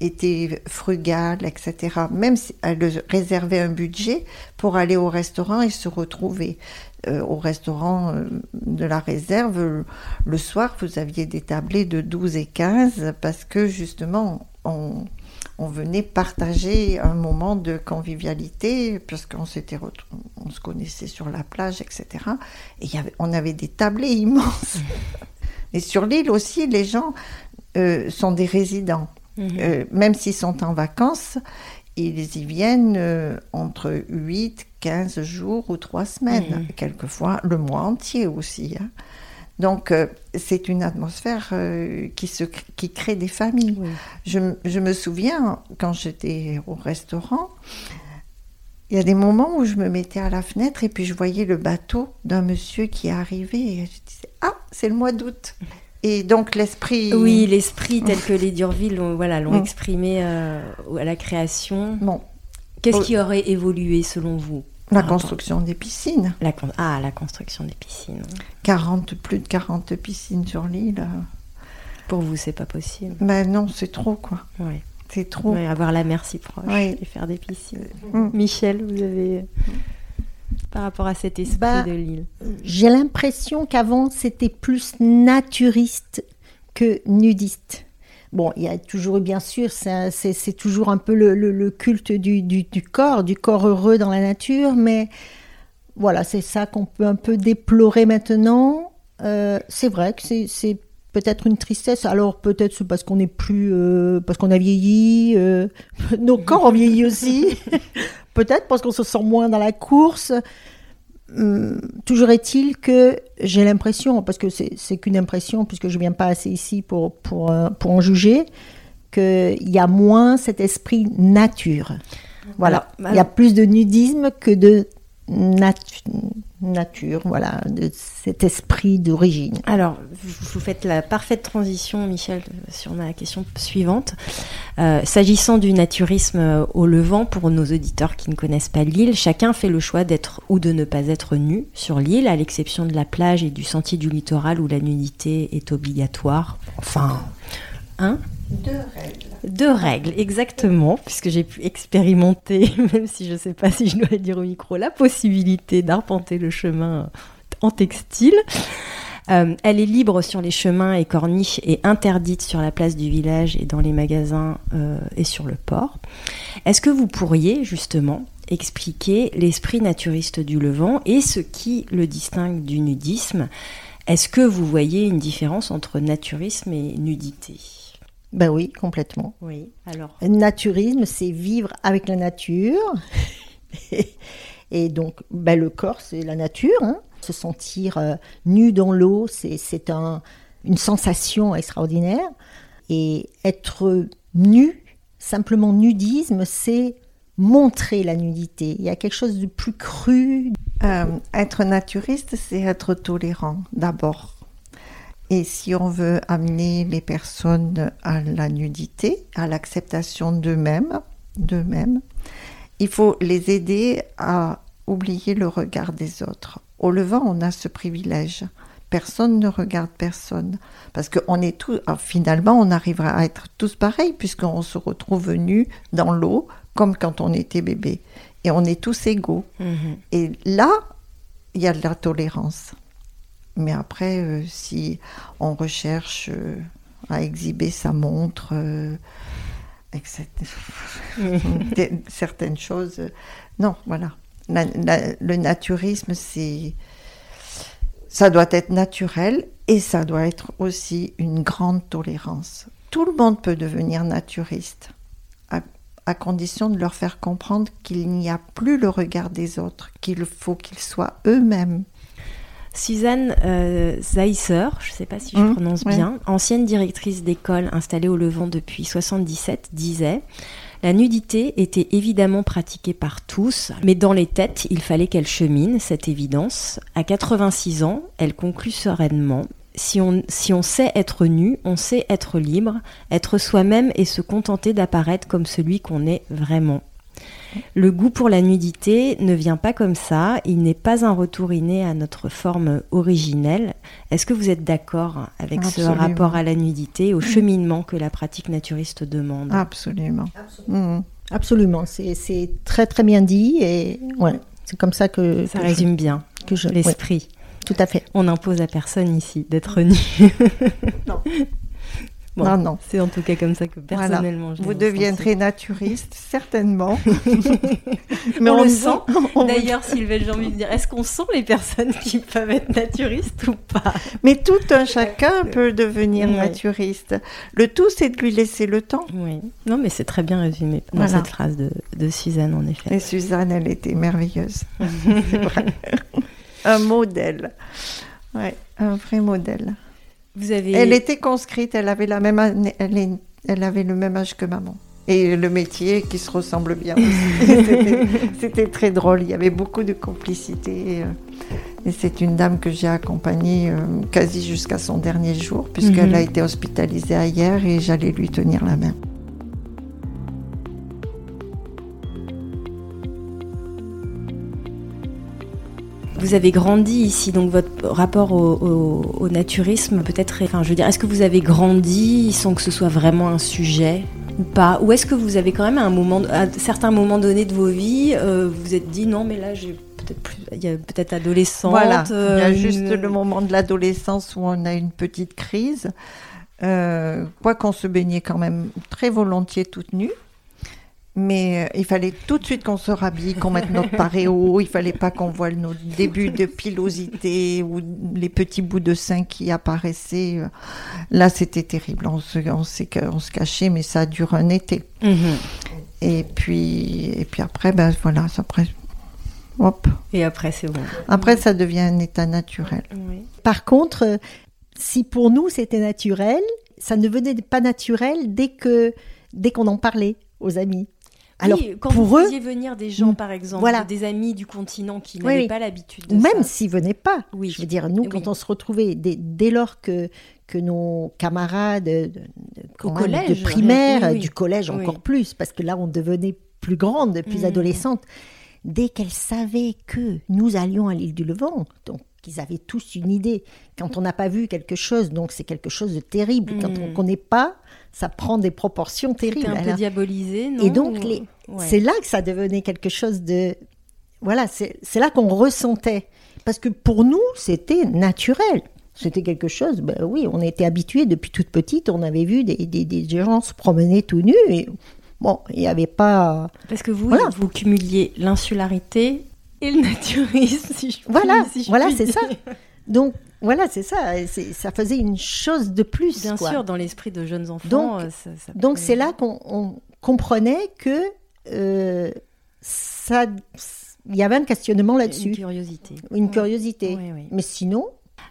étaient frugales, etc., même si elles réservaient un budget pour aller au restaurant et se retrouver. Euh, au restaurant euh, de la réserve, le soir, vous aviez des tablés de 12 et 15 parce que justement, on, on venait partager un moment de convivialité, parce qu'on s'était on se connaissait sur la plage, etc. Et il y avait, on avait des tablés immenses. Et sur l'île aussi, les gens euh, sont des résidents. Mhm. Euh, même s'ils sont en vacances, ils y viennent euh, entre 8, 15 jours ou 3 semaines, Mhm. quelquefois le mois entier aussi. hein. Donc euh, c'est une atmosphère euh, qui, se, qui crée des familles. Oui. Je, me souviens, quand j'étais au restaurant, il y a des moments où je me mettais à la fenêtre et puis je voyais le bateau d'un monsieur qui arrivait et je disais Ah, c'est le mois d'août. Et donc l'esprit. Oui, l'esprit tel que les Durville l'ont voilà, l'ont exprimé euh, à la création. Bon, Qu'est-ce qui aurait évolué selon vous? La construction des piscines. la con- Ah, la construction des piscines. 40, plus de 40 piscines sur l'île. Pour vous, c'est pas possible. Mais non, c'est trop, quoi. Ouais. C'est trop. Ouais, avoir la mer si proche Ouais. et faire des piscines. Mm. Michel, vous avez par rapport à cet esprit Bah, de l'île. J'ai l'impression qu'avant, c'était plus naturiste que nudiste. Bon, il y a toujours, bien sûr, c'est toujours un peu le, culte du, corps, du corps heureux dans la nature, mais voilà, c'est ça qu'on peut un peu déplorer maintenant. Euh, c'est vrai que c'est- peut-être une tristesse. Alors peut-être c'est parce qu'on est plus, euh, parce qu'on a vieilli, euh, nos corps ont vieilli aussi. peut-être parce qu'on se sent moins dans la course. Hum, toujours est-il que j'ai l'impression, parce que c'est qu'une impression, puisque je ne viens pas assez ici pour, pour, euh, pour en juger, qu'il y a moins cet esprit nature. Voilà. Alors, Il y a plus de nudisme que de natu- nature, voilà, de cet esprit d'origine. Alors, vous vous faites la parfaite transition, Michel, sur ma question suivante. Euh, S'agissant du naturisme euh, au Levant, pour nos auditeurs qui ne connaissent pas l'île, chacun fait le choix d'être ou de ne pas être nu sur l'île, à l'exception de la plage et du sentier du littoral où la nudité est obligatoire. Enfin, hein? Deux règles. Deux règles, exactement, puisque j'ai pu expérimenter, même si je ne sais pas si je dois dire au micro, la possibilité d'arpenter le chemin en textile. Euh, elle est libre sur les chemins et corniches et interdite sur la place du village et dans les magasins euh, et sur le port. Est-ce que vous pourriez justement expliquer l'esprit naturiste du Levant et ce qui le distingue du nudisme? Est-ce que vous voyez une différence entre naturisme et nudité? Ben oui, complètement. Oui, alors. Naturisme, c'est vivre avec la nature. Et donc, ben, le corps, c'est la nature. hein. Se sentir euh, nu dans l'eau, c'est c'est un- une sensation extraordinaire. Et être nu, simplement nudisme, c'est montrer la nudité. Il y a quelque chose de plus cru. Euh, être naturiste, c'est être tolérant d'abord. Et si on veut amener les personnes à la nudité, à l'acceptation d'eux-mêmes, d'eux-mêmes, il faut les aider à oublier le regard des autres. Au Levant, on a ce privilège. Personne ne regarde personne. Parce qu'on est tous, ah, finalement, on arrivera à être tous pareils, puisqu'on se retrouve nus dans l'eau, comme quand on était bébé. Et on est tous égaux. Mhm. Et là, il y a de la tolérance. Mais après, euh, si on recherche euh, à exhiber sa montre, euh, etc., certaines choses, non, voilà. La- la- le naturisme, c'est, ça doit être naturel et ça doit être aussi une grande tolérance. Tout le monde peut devenir naturiste, à, à condition de leur faire comprendre qu'il n'y a plus le regard des autres, qu'il faut qu'ils soient eux-mêmes. Suzanne euh, Zeisser, je ne sais pas si je Mmh, prononce ouais. bien, ancienne directrice d'école installée au Levant depuis 77, disait La nudité était évidemment pratiquée par tous, mais dans les têtes, il fallait qu'elle chemine, cette évidence. À 86 ans, elle conclut sereinement si on, si on sait être nu, on sait être libre, être soi-même et se contenter d'apparaître comme celui qu'on est vraiment. Le goût pour la nudité ne vient pas comme ça, il n'est pas un retour inné à notre forme originelle. Est-ce que vous êtes d'accord avec Absolument. ce rapport à la nudité, au cheminement que la pratique naturiste demande? Absolument. Mhm. Absolument, c'est c'est très très bien dit et ouais, c'est comme ça que, Ça que résume bien je, que je- ouais, l'esprit. tout à fait. On n'impose à personne ici d'être nu. Non. Non, non. C'est en tout cas comme ça que personnellement je Vous deviendrez naturiste, certainement. Mais on, le sent. D'ailleurs, Sylvain, j'ai envie de dire, est-ce qu'on sent les personnes qui peuvent être naturistes ou pas? Mais tout un chacun peut devenir naturiste. Le tout, c'est de lui laisser le temps. Oui. Non, mais c'est très bien résumé dans cette phrase de, de, Suzanne, en effet. Et Suzanne, elle était merveilleuse. c'est vrai. un modèle. Ouais, un vrai modèle. Vous avez... Elle était conscrite, elle avait, la même elle, elle avait le même âge que maman. Et le métier qui se ressemble bien C'était très drôle, il y avait beaucoup de complicité. Euh, et c'est une dame que j'ai accompagnée euh, quasi jusqu'à son dernier jour, puisqu'elle mhm. a été hospitalisée ailleurs et j'allais lui tenir la main. Vous avez grandi ici, donc votre rapport au, naturisme, peut-être. Enfin, je veux dire, est-ce que vous avez grandi sans que ce soit vraiment un sujet ou pas? Ou est-ce que vous avez quand même à un moment, à certains moments donnés de vos vies, euh, vous vous êtes dit non, mais là, j'ai peut-être plus, il y a peut-être adolescente. Voilà, il y a euh, juste le moment de l'adolescence où on a une petite crise. Euh, quoi qu'on se baignait quand même très volontiers toute nue. Mais euh, il fallait tout de suite qu'on se rhabille, qu'on mette notre paréo. Il fallait pas qu'on voit nos débuts de pilosité ou les petits bouts de sein qui apparaissaient. Là, c'était terrible. On se, on, se cachait, mais ça dure un été. Mhm. Et puis, et puis après, ben voilà, après, hop. Et après, c'est bon. Après, ça devient un état naturel. Par contre, si pour nous c'était naturel, ça ne venait pas naturel dès que dès qu'on en parlait aux amis. Alors, quand pour vous faisiez venir des gens, par exemple, des amis du continent qui n'avaient pas l'habitude de Même s'ils venaient pas. Oui. Je veux dire, nous, quand on se retrouvait, dès, lors que, que nos camarades de, collège, de primaire, du collège encore plus, parce que là, on devenait plus grande, plus mmh. adolescente, dès qu'elles savaient que nous allions à l'île du Levant, donc qu'ils avaient tous une idée. Quand on n'a pas vu quelque chose, donc c'est quelque chose de terrible. Quand on ne mmh. connaît pas, ça prend des proportions terribles. un peu diabolisé, non Et donc, c'est là que ça devenait quelque chose de... Voilà, c'est là qu'on ressentait. Parce que pour nous, c'était naturel. C'était quelque chose, ben oui, on était habitués depuis toute petite, on avait vu des, des, gens se promener tout nus et bon, il n'y avait pas... Parce que vous, vous cumuliez l'insularité et le naturisme, si je Voilà, voilà, c'est ça. Donc, voilà, c'est ça. Ça faisait une chose de plus. Bien sûr, dans l'esprit de jeunes enfants. Donc, euh, donc c'est là qu'on comprenait que euh, ça, il y avait un questionnement là-dessus. Une curiosité. Une curiosité. Mais sinon.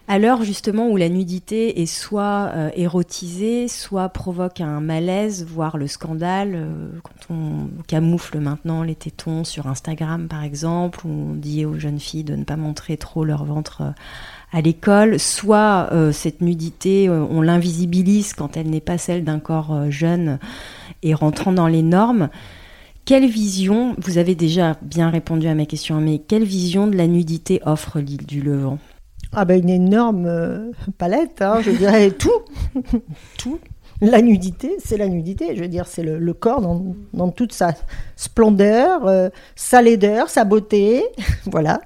À l'heure justement où la nudité est soit euh, érotisée, soit provoque un malaise, voire le scandale, quand on camoufle maintenant les tétons sur Instagram par exemple, où on dit aux jeunes filles de ne pas montrer trop leur ventre à l'école, soit euh, cette nudité, euh, on l'invisibilise quand elle n'est pas celle d'un corps euh, jeune et rentrant dans les normes. Quelle vision, vous avez déjà bien répondu à ma question, mais quelle vision de la nudité offre l'île du Levant? Ah ben une énorme palette, hein, je dirais tout, tout. La nudité, c'est la nudité, je veux dire, c'est le, corps dans, dans, toute sa splendeur, sa laideur, sa beauté, voilà.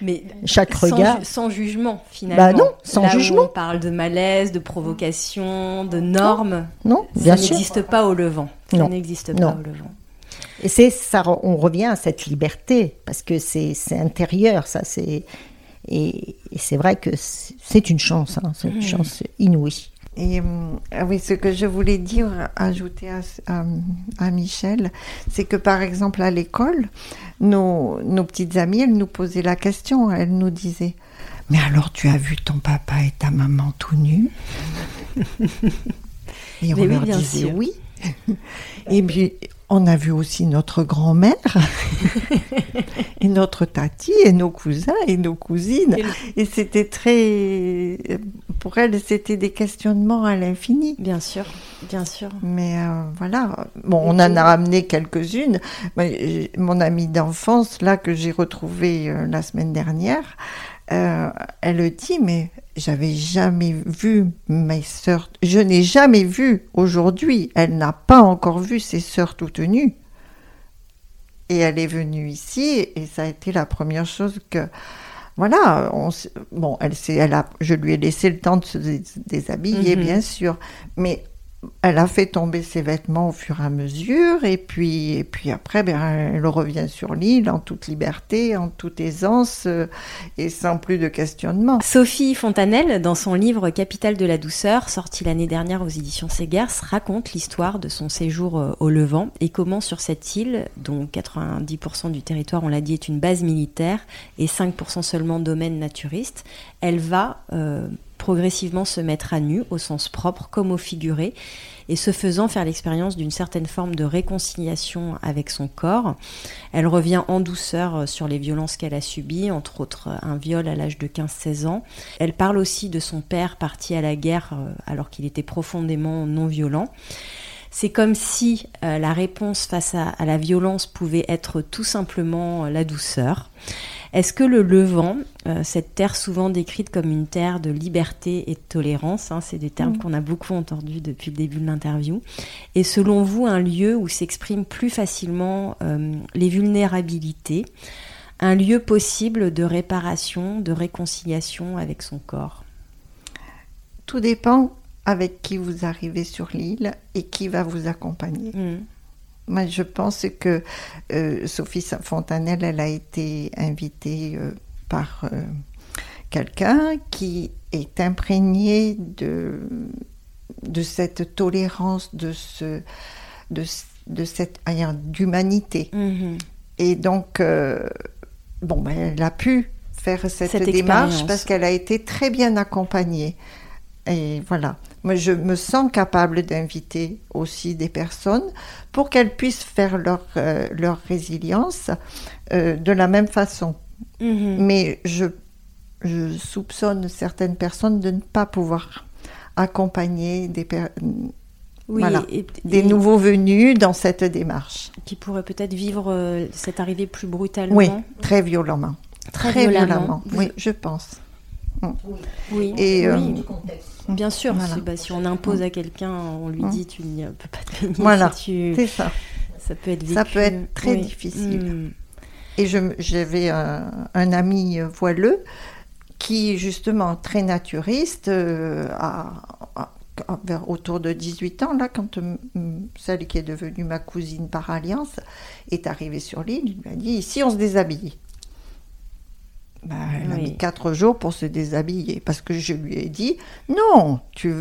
Mais chaque sans regard. sans jugement, finalement. Bah non, sans jugement. on parle de malaise, de provocation, de normes. Non, bien ça n'existe pas au Levant. Ça n'existe pas au Levant. Et c'est ça, on revient à cette liberté parce que c'est intérieur, ça. C'est et, c'est vrai que c'est une chance, hein, c'est une mmh. chance inouïe. Et euh, oui, ce que je voulais dire, ajouter à, Michel, c'est que par exemple à l'école, nos, nos, petites amies, elles nous posaient la question, elles nous disaient Mais alors tu as vu ton papa et ta maman tout nus? Et on leur disait oui. Et puis on a vu aussi notre grand-mère et notre tati et nos cousins et nos cousines. Et c'était très, pour elles, c'était des questionnements à l'infini. Bien sûr, bien sûr. Mais euh, voilà, bon, on en a amené quelques-unes. Mon amie d'enfance, là que j'ai retrouvée euh, la semaine dernière, euh, elle dit, mais j'avais jamais vu mes sœurs, je n'ai jamais vu aujourd'hui, elle n'a pas encore vu ses sœurs toutes nues. Et elle est venue ici et ça a été la première chose que voilà, on, bon, elle, elle a, je lui ai laissé le temps de se déshabiller, mhm. bien sûr, mais elle a fait tomber ses vêtements au fur et à mesure, et puis, après, ben, elle revient sur l'île en toute liberté, en toute aisance, euh, et sans plus de questionnement. Sophie Fontanelle, dans son livre Capitale de la douceur, sorti l'année dernière aux éditions Segers, raconte l'histoire de son séjour euh, au Levant et comment sur cette île, dont 90% du territoire, on l'a dit, est une base militaire et 5% seulement domaine naturiste, elle va euh, progressivement se mettre à nu, au sens propre comme au figuré, et ce faisant faire l'expérience d'une certaine forme de réconciliation avec son corps. Elle revient en douceur euh, sur les violences qu'elle a subies, entre autres euh, un viol à l'âge de 15-16 ans. Elle parle aussi de son père parti à la guerre euh, alors qu'il était profondément non violent. C'est comme si la réponse face à, la violence pouvait être tout simplement la douceur. Est-ce que le Levant, euh, cette terre souvent décrite comme une terre de liberté et de tolérance, hein, c'est des termes mm. qu'on a beaucoup entendus depuis le début de l'interview, est selon vous un lieu où s'expriment plus facilement euh, les vulnérabilités, un lieu possible de réparation, de réconciliation avec son corps? Tout dépend avec qui vous arrivez sur l'île et qui va vous accompagner. Mm. Moi, je pense que euh, Sophie Fontanelle, elle a été invitée euh, par euh, quelqu'un qui est imprégné de, de cette tolérance, de, ce, de, de cette d'humanité. Mm-hmm. Et donc, bon, ben, elle a pu faire cette démarche parce qu'elle a été très bien accompagnée. Et voilà. Moi, je me sens capable d'inviter aussi des personnes pour qu'elles puissent faire leur, euh, leur résilience euh, de la même façon. Mhm. Mais je, je, soupçonne certaines personnes de ne pas pouvoir accompagner des, des nouveaux venus dans cette démarche. Qui pourraient peut-être vivre euh, cette arrivée plus brutalement. Oui, très violemment. Très, violemment, oui, je pense. Oui. Et, oui. Bien sûr, bah, si on impose à quelqu'un, on lui dit tu ne peux pas te baigner. Voilà, c'est ça. Ça peut être Ça peut être très difficile. Hmm. Et j'avais un, un, ami voileux qui, justement, très naturiste, euh, vers autour de 18 ans, là, quand celle qui est devenue ma cousine par alliance est arrivée sur l'île, il m'a dit ici on se déshabille. Bah, elle a mis quatre jours pour se déshabiller parce que je lui ai dit non, tu,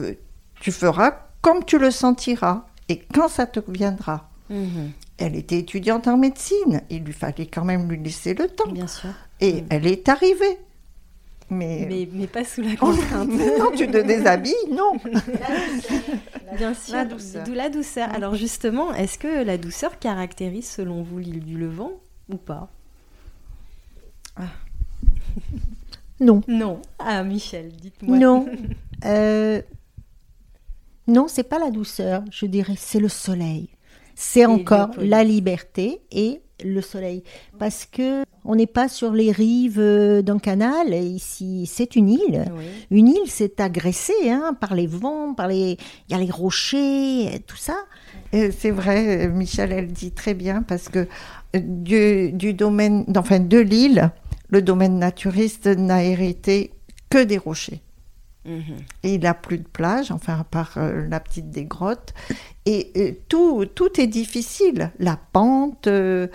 tu feras comme tu le sentiras et quand ça te viendra. Mhm. Elle était étudiante en médecine, il lui fallait quand même lui laisser le temps. Bien sûr. Et mhm. elle est arrivée. Mais... mais... pas sous la contrainte. non, tu te déshabilles, non. Bien sûr, d'où la douceur. Alors justement, est-ce que la douceur caractérise selon vous l'île du Levant ou pas? Ah. Non. Non. Ah, Michel, dites-moi. Non. Euh, non, c'est pas la douceur, je dirais, c'est le soleil. C'est encore la liberté et le soleil. Parce que on n'est pas sur les rives euh, d'un canal. Ici, c'est une île. Une île, c'est agressé hein, par les vents, par les. Il y a les rochers, tout ça. C'est vrai, Michel, elle dit très bien parce que du, du domaine, enfin de l'île, le domaine naturiste n'a hérité que des rochers. Mhm. Et il n'a plus de plage, enfin à part euh, la petite des grottes. Et euh, tout, tout est difficile. La pente, euh,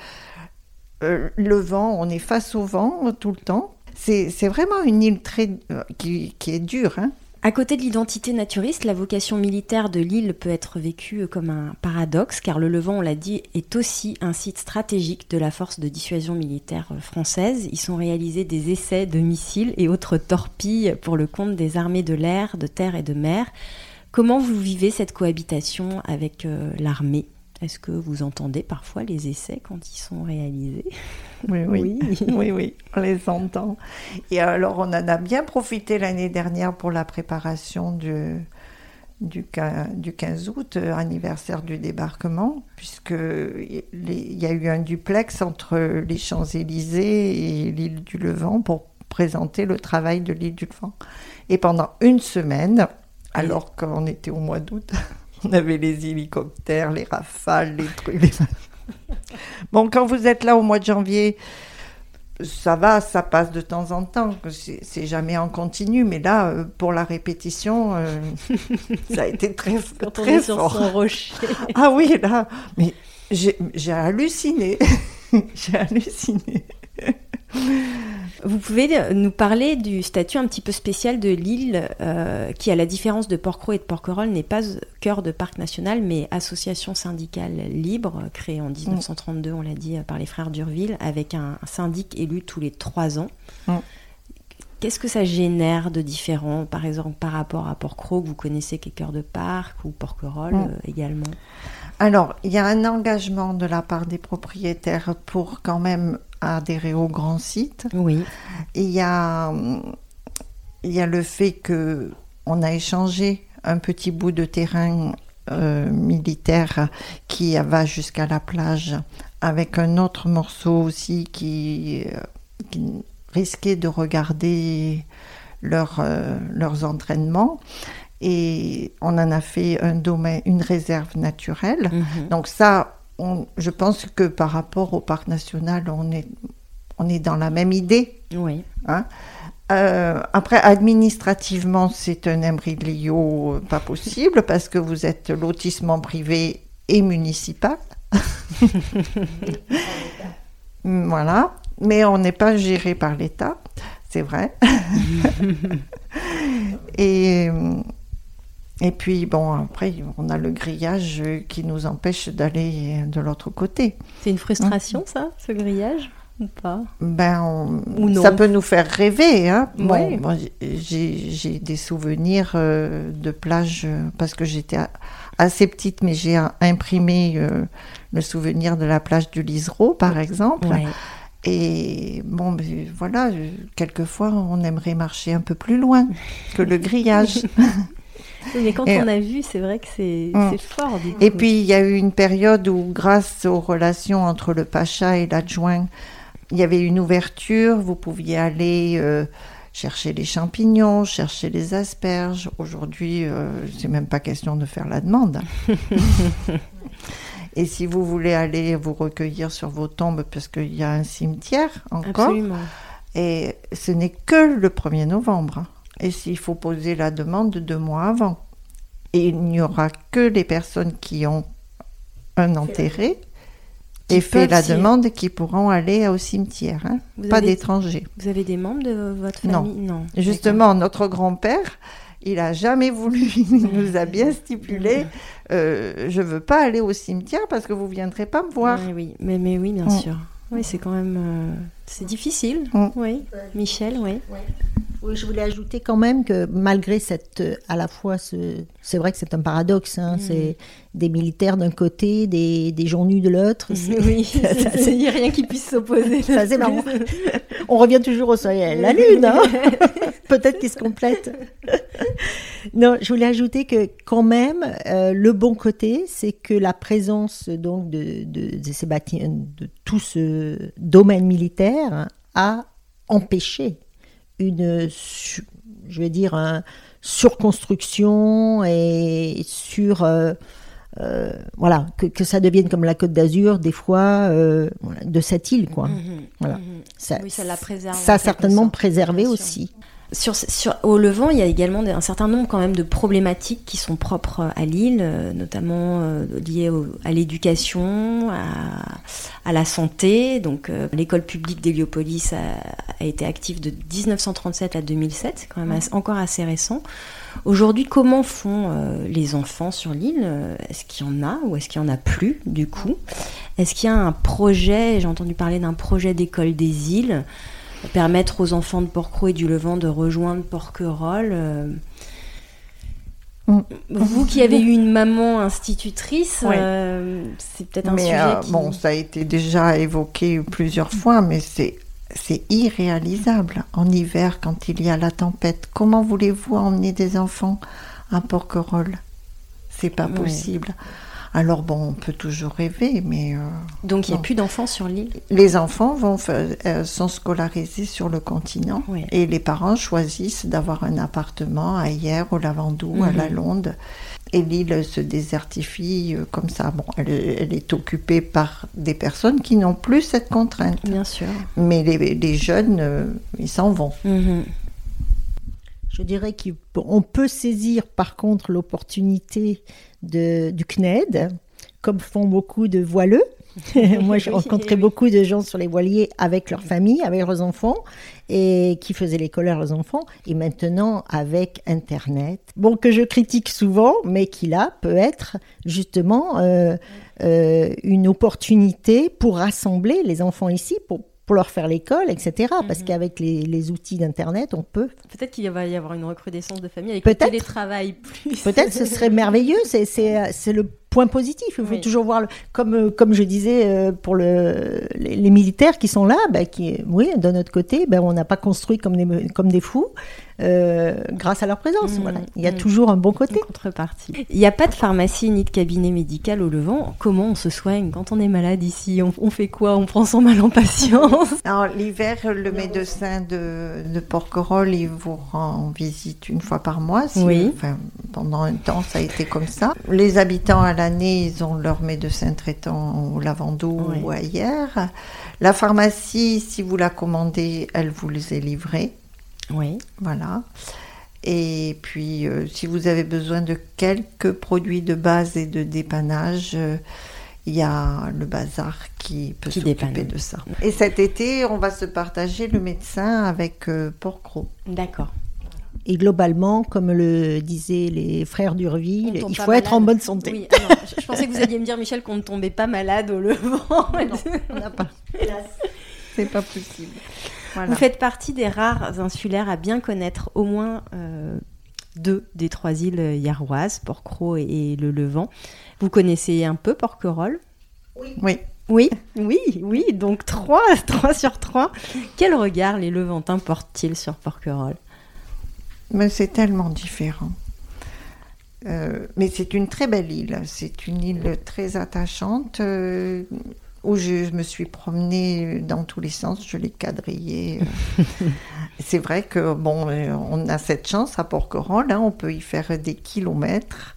le vent, on est face au vent tout le temps. C'est vraiment une île très, qui, qui est dure. Hein. À côté de l'identité naturiste, la vocation militaire de l'île peut être vécue comme un paradoxe, car le Levant, on l'a dit, est aussi un site stratégique de la force de dissuasion militaire française. Ils sont réalisés des essais de missiles et autres torpilles pour le compte des armées de l'air, de terre et de mer. Comment vous vivez cette cohabitation avec euh, l'armée? Est-ce que vous entendez parfois les essais quand ils sont réalisés oui oui. oui, oui, on les entend. Et alors, on en a bien profité l'année dernière pour la préparation du, du, 15 août, euh, anniversaire du débarquement, puisque il y a eu un duplex entre les Champs-Élysées et l'île du Levant pour présenter le travail de l'île du Levant. Et pendant une semaine, alors qu'on était au mois d'août, on avait les hélicoptères, les rafales, les trucs. Bon, quand vous êtes là au mois de janvier, ça va, ça passe de temps en temps. C'est jamais en continu, mais là, euh, pour la répétition, euh, ça a été très, Quand on très est sur fort. son rocher. Ah oui, là, mais j'ai halluciné. j'ai halluciné. Vous pouvez nous parler du statut un petit peu spécial de l'île, euh, qui, à la différence de Porquerolles et de Porquerolles, n'est pas cœur de parc national, mais association syndicale libre, créée en 1932, on l'a dit, par les frères d'Urville, avec un, syndic élu tous les trois ans. Mm. Qu'est-ce que ça génère de différent, par exemple, par rapport à Porquerolles, que vous connaissez, qui est cœur de parc, ou Porquerolles Mm. euh, également? Alors, il y a un engagement de la part des propriétaires pour quand même adhérer au grand site. Oui. Il y a, il y a le fait que on a échangé un petit bout de terrain euh, militaire qui va jusqu'à la plage avec un autre morceau aussi qui, euh, qui risquait de regarder leur, euh, leurs entraînements. Et on en a fait un domaine, une réserve naturelle. Mhm. Donc ça, on- je pense que par rapport au parc national, on est, on est dans la même idée. Oui. hein. Euh, après, administrativement, c'est un imbroglio euh, pas possible parce que vous êtes lotissement privé et municipal. voilà. Mais on n'est pas géré par l'État, c'est vrai. et, euh, et puis, bon, après, on a le grillage qui nous empêche d'aller de l'autre côté. C'est une frustration, ça, ce grillage Ou pas? Ben, on- Ou non. ça peut nous faire rêver. Hein. Bon, j'ai des souvenirs euh, de plage euh, parce que j'étais assez petite, mais j'ai imprimé euh, le souvenir de la plage du Lisereau, par exemple. Et bon, ben, voilà, quelquefois, on aimerait marcher un peu plus loin que le grillage. Oui, Mais quand Et- on a vu, c'est vrai que c'est Mm. fort. Du coup. Et puis, il y a eu une période où, grâce aux relations entre le pacha et l'adjoint, il y avait une ouverture. Vous pouviez aller euh, chercher les champignons, chercher les asperges. Aujourd'hui, euh, c'est même pas question de faire la demande. et si vous voulez aller vous recueillir sur vos tombes, parce qu'il y a un cimetière encore, Absolument. et ce n'est que le 1er novembre. Et s'il faut poser la demande deux mois avant. Et il n'y aura que les personnes qui ont un enterré et fait la demande qui pourront aller au cimetière. hein. Pas avez- d'étrangers. Vous avez des membres de votre Non. famille? Non. Justement, notre grand-père, il a jamais voulu, il nous a bien stipulé, euh, je veux pas aller au cimetière parce que vous viendrez pas me voir. Oui, oui. Mais, mais oui, bien Mm. sûr. Oui, c'est quand même. euh, c'est difficile. Mm. Oui. Michel, oui. Oui, je voulais ajouter quand même que malgré cette, euh, à la fois, ce, c'est vrai que c'est un paradoxe, hein, Mhm. c'est des militaires d'un côté, des, des gens nus de l'autre. c'est- Oui, il n'y a rien qui puisse s'opposer. Ça, c'est marrant. On revient toujours au soleil, la lune, hein peut-être qu'ils se complètent. non, je voulais ajouter que quand même, euh, le bon côté, c'est que la présence donc de, de, de ces bâtiments, de tout ce domaine militaire, a empêché une, je vais dire, un surconstruction et sur euh, euh, voilà que, que ça devienne comme la Côte d'Azur des fois euh, de cette île quoi. Mhm, Voilà. mhm. Ça, Oui, ça la préserve. certainement préservé aussi. Sur, sur- au Levant, il y a également un certain nombre quand même de problématiques qui sont propres à l'île, euh, notamment euh, liées au- à l'éducation, à, à la santé. Donc, euh, l'école publique d'Héliopolis a, a été active de 1937 à 2007, c'est quand même encore assez récent. Aujourd'hui, comment font euh, les enfants sur l'île Euh, Est-ce qu'il y en a ou est-ce qu'il y en a plus du coup? Est-ce qu'il y a un projet J'ai entendu parler d'un projet d'école des îles permettre aux enfants de Porquerolles et du Levant de rejoindre Porquerolles. euh. Mm. Vous qui avez eu une maman institutrice, euh, c'est peut-être un Mais sujet euh, qui... bon, ça a été déjà évoqué plusieurs fois, mais c'est c'est irréalisable en hiver quand il y a la tempête. Comment voulez-vous emmener des enfants à Porquerolles? C'est pas possible. Alors bon, on peut toujours rêver, mais euh, Donc il n'y a plus d'enfants sur l'île? Les enfants vont euh, sont scolarisés sur le continent Oui. et les parents choisissent d'avoir un appartement à Hier, au Lavandou, à Mhm. la Londe. Et l'île se désertifie euh, comme ça. Bon, elle, elle est occupée par des personnes qui n'ont plus cette contrainte. Bien sûr. Mais les, les jeunes, euh, ils s'en vont. Mhm. Je dirais qu'on peut saisir par contre l'opportunité du CNED, comme font beaucoup de voileux. Moi, j'ai rencontré oui. beaucoup de gens sur les voiliers avec leur famille, avec leurs enfants, et qui faisaient l'école à leurs enfants, et maintenant avec Internet. Bon, que je critique souvent, mais qui là peut être justement euh, euh, une opportunité pour rassembler les enfants ici, pour, pour leur faire l'école, etc. Parce Mhm. qu'avec les, les outils d'Internet, on peut Peut-être qu'il va y avoir une recrudescence de famille avec Peut-être. le télétravail plus. Peut-être ce serait merveilleux, c'est le point positif. Il faut Oui. toujours voir, le- comme, euh, comme je disais euh, pour le, les, les militaires qui sont là, bah, qui, oui, d'un autre côté, ben, on n'a pas construit comme des, comme des fous euh, grâce à leur présence. Mmh, voilà. Il y a mmh. toujours un bon côté. Une contrepartie. Il n'y a pas de pharmacie ni de cabinet médical au Levant. Comment on se soigne quand on est malade ici? On, on fait quoi? On prend son mal en patience? Alors, l'hiver, le médecin de, de Porquerolles, il vous rend visite une fois par mois. si- Oui. enfin, pendant un temps, ça a été comme ça. Les habitants à l'année, ils ont leur médecin traitant au Lavandou Oui. ou ailleurs. La pharmacie, si vous la commandez, elle vous les est livrée. Oui. Voilà. Et puis, euh, si vous avez besoin de quelques produits de base et de dépannage, euh, il y a le bazar qui peut s'occuper de ça. Et cet été, on va se partager le médecin avec euh, Porcro. D'accord. Et globalement, comme le disaient les frères d'Urville, il faut être en bonne santé. Oui, ah non, je, je pensais que vous alliez me dire, Michel, qu'on ne tombait pas malade au Levant. On n'a pas. C'est pas possible. Voilà. Vous faites partie des rares insulaires à bien connaître au moins euh, deux des trois îles yarroises, Porquerolles et, et le Levant. Vous connaissez un peu Porquerolles? Oui. Oui, oui, oui. Donc trois, trois sur trois. Quel regard les Levantins portent-ils sur Porquerolles? Mais c'est tellement différent. Euh, mais c'est une très belle île. C'est une île très attachante euh, où je me suis promenée dans tous les sens. Je l'ai quadrillée. euh. c'est vrai que bon, on a cette chance à Porquerolles. hein, on peut y faire des kilomètres.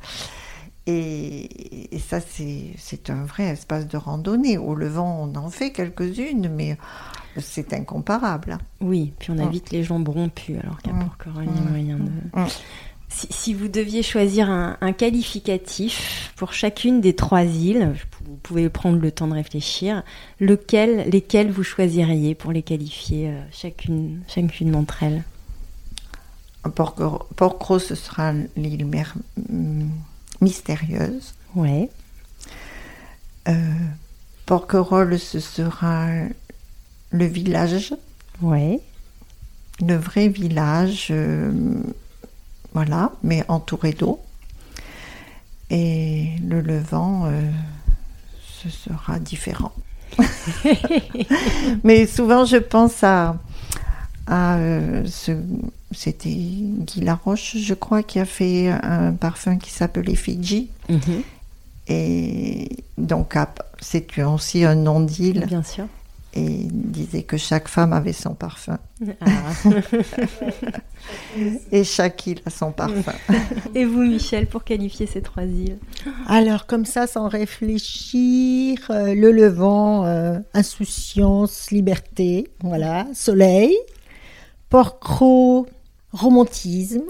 Et, et ça, c'est c'est un vrai espace de randonnée. Au Levant, on en fait quelques-unes, mais c'est incomparable. Oui, puis on a Mm. vite les jambes rompues, alors qu'à Mm. Porquerolles, il y a Mm. moyen de... Mm. Si, si vous deviez choisir un, un qualificatif pour chacune des trois îles, vous pouvez prendre le temps de réfléchir, lequel, lesquels vous choisiriez pour les qualifier euh, chacune, chacune d'entre elles? Porquerolles, ce sera l'île mystérieuse. Ouais. Euh, Porquerolles, ce sera le village, Ouais. le vrai village, euh, voilà, mais entouré d'eau. Et le Levant, euh, ce sera différent. mais souvent, je pense à, à euh, ce, c'était Guy Laroche, je crois, qui a fait un parfum qui s'appelait Fidji. Mhm. Et donc, c'est aussi un nom d'île. Bien sûr. Et il disait que chaque femme avait son parfum. Ah. Et chaque île a son parfum. Et vous, Michel, pour qualifier ces trois îles? Alors, comme ça, sans réfléchir, euh, le levant, euh, insouciance, liberté, voilà, soleil, Porquerolles, romantisme,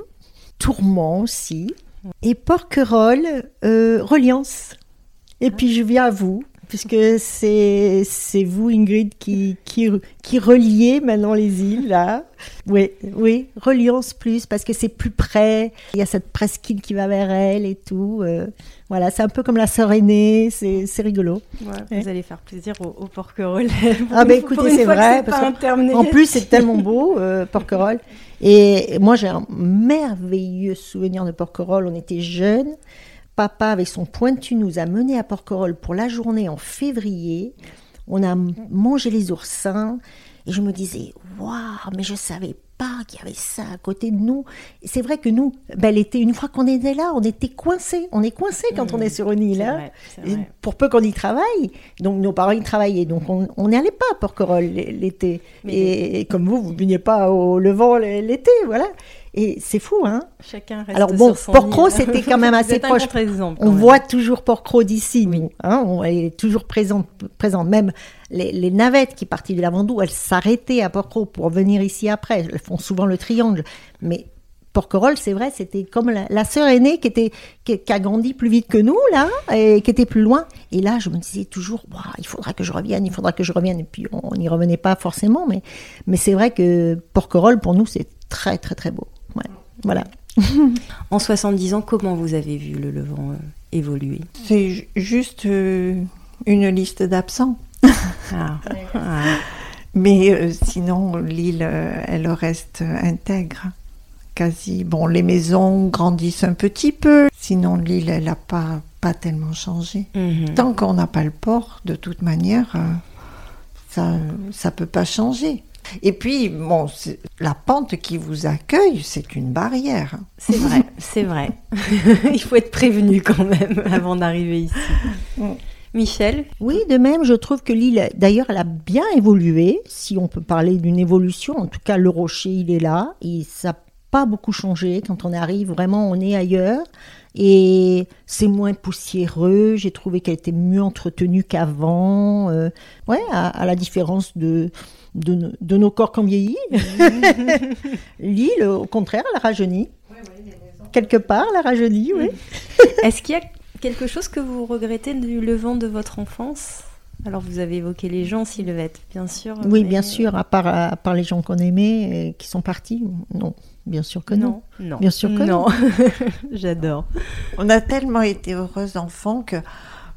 tourment aussi, et Porquerolles, euh, reliance. Et puis, je viens à vous, puisque c'est c'est vous, Ingrid, qui, qui, qui reliez maintenant les îles, là. Oui, oui, reliance plus, parce que c'est plus près, il y a cette presqu'île qui va vers elle et tout. euh, voilà, c'est un peu comme la sœur aînée, c'est c'est rigolo. Ouais, Vous allez faire plaisir aux, aux Porquerolles. Ah ben écoutez, c'est vrai, parce En plus, c'est tellement beau, euh, Porquerolles. Et moi, j'ai un merveilleux souvenir de Porquerolles. On était jeunes. Papa, avec son pointu, nous a menés à Porquerolles pour la journée en février. On a mangé les oursins. Et je me disais, waouh, mais je savais pas qu'il y avait ça à côté de nous. C'est vrai que nous, ben, l'été, une fois qu'on était là, on était coincés. On est coincés quand Mmh. on est sur une île. Hein. vrai, pour peu qu'on y travaille, donc nos parents y travaillaient, donc on on n'y allait pas à Porquerolles l'été. Et, et comme vous, vous ne veniez pas au Levant l'été, voilà. Et c'est fou, hein Chacun reste Alors bon, île. c'était quand même assez proche. On même. voit toujours Porquerolles d'ici, nous. Hein on, est toujours présente, présente. Même les, les navettes qui partaient du Lavandou, elles s'arrêtaient à Porquerolles pour venir ici après. Elles font souvent le triangle. Mais Porquerolles, c'est vrai, c'était comme la, la sœur aînée qui, était, qui, qui a grandi plus vite que nous, là, et qui était plus loin. Et là, je me disais toujours, il faudra que je revienne, il faudra que je revienne. Et puis, on n'y revenait pas forcément. Mais, mais c'est vrai que Porquerolles, pour nous, c'est très, très, très beau. Ouais. Voilà. En 70 ans, comment vous avez vu le Levant euh, évoluer? C'est ju- juste euh, une liste d'absents. Ah. Ah. Mais euh, sinon, l'île, euh, elle reste intègre. Quasi. Bon, les maisons grandissent un petit peu. Sinon, l'île, elle n'a pas, pas tellement changé. Mhm. Tant qu'on n'a pas le port, de toute manière, euh, ça ça peut pas changer. Et puis, bon, la pente qui vous accueille, c'est une barrière. C'est vrai, c'est vrai. Il faut être prévenu quand même avant d'arriver ici. Michel Oui, de même, je trouve que l'île, d'ailleurs, elle a bien évolué, si on peut parler d'une évolution. En tout cas, le rocher, il est là, et ça n'a pas beaucoup changé. Quand on arrive, vraiment, on est ailleurs. Et c'est moins poussiéreux. J'ai trouvé qu'elle était mieux entretenue qu'avant. Euh, ouais, à, à la différence de, de, de nos corps qui ont vieilli. L'île, au contraire, elle a rajeuni. Quelque part, elle a rajeuni, oui. Est-ce qu'il y a quelque chose que vous regrettez du Levant de votre enfance? Alors, vous avez évoqué les gens, Sylvette, bien sûr. Oui, mais- bien sûr, à part, à part les gens qu'on aimait et qui sont partis. Non, bien sûr que non. Non, non. Bien sûr que non. J'adore. On a tellement été heureux enfants que,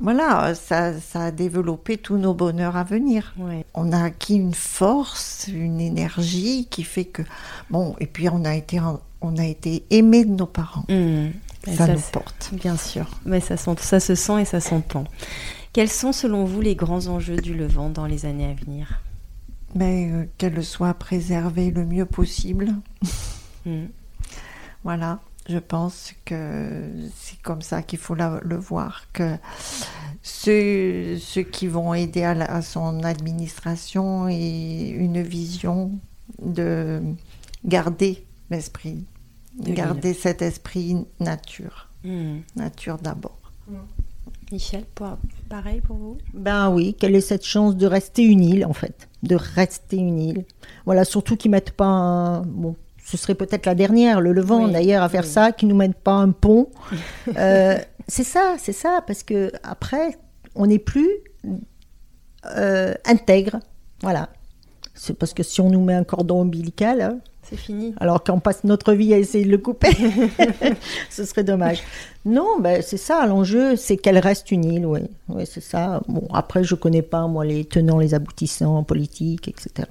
voilà, ça, ça a développé tous nos bonheurs à venir. Ouais. On a acquis une force, une énergie qui fait que, bon, et puis on a été, on a été aimés de nos parents. Mhm. Ça, nous c'est- porte. Bien sûr, mais ça, sent- ça se sent et ça s'entend. Quels sont selon vous les grands enjeux du Levant dans les années à venir? Mais euh, qu'elle soit préservée le mieux possible. Mhm. Voilà, je pense que c'est comme ça qu'il faut la- le voir, que ceux, ceux qui vont aider à, la- à son administration et une vision de garder l'esprit, garder cet esprit nature, Mhm. nature d'abord. Michel, pour- pareil pour vous? Ben oui, quelle est cette chance de rester une île, en fait? De rester une île. Voilà, surtout qu'ils mettent pas un... Bon, ce serait peut-être la dernière, le Levant Oui, d'ailleurs, à faire oui. ça, qu'ils nous mettent pas un pont. Euh, c'est ça, c'est ça, parce que après, on n'est plus euh, intègre. Voilà. C'est parce que si on nous met un cordon ombilical, hein, C'est fini. alors qu'on passe notre vie à essayer de le couper, ce serait dommage. Non, ben c'est ça, l'enjeu, c'est qu'elle reste une île, oui. Oui, c'est ça. Bon, après, je connais pas, moi, les tenants, les aboutissants politiques, etc.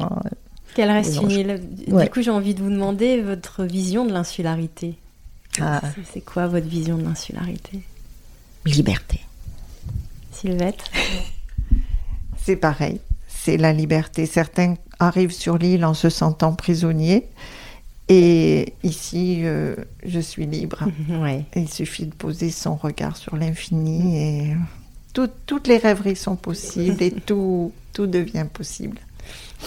Qu'elle reste une île. Du coup, j'ai envie de vous demander votre vision de l'insularité. Ah, C'est- C'est quoi votre vision de l'insularité? Liberté. Sylvette? C'est pareil, c'est la liberté. Certains arrivent sur l'île en se sentant prisonniers. Et ici, euh, je suis libre. Ouais. Il suffit de poser son regard sur l'infini et tout- toutes les rêveries sont possibles et tout, tout devient possible.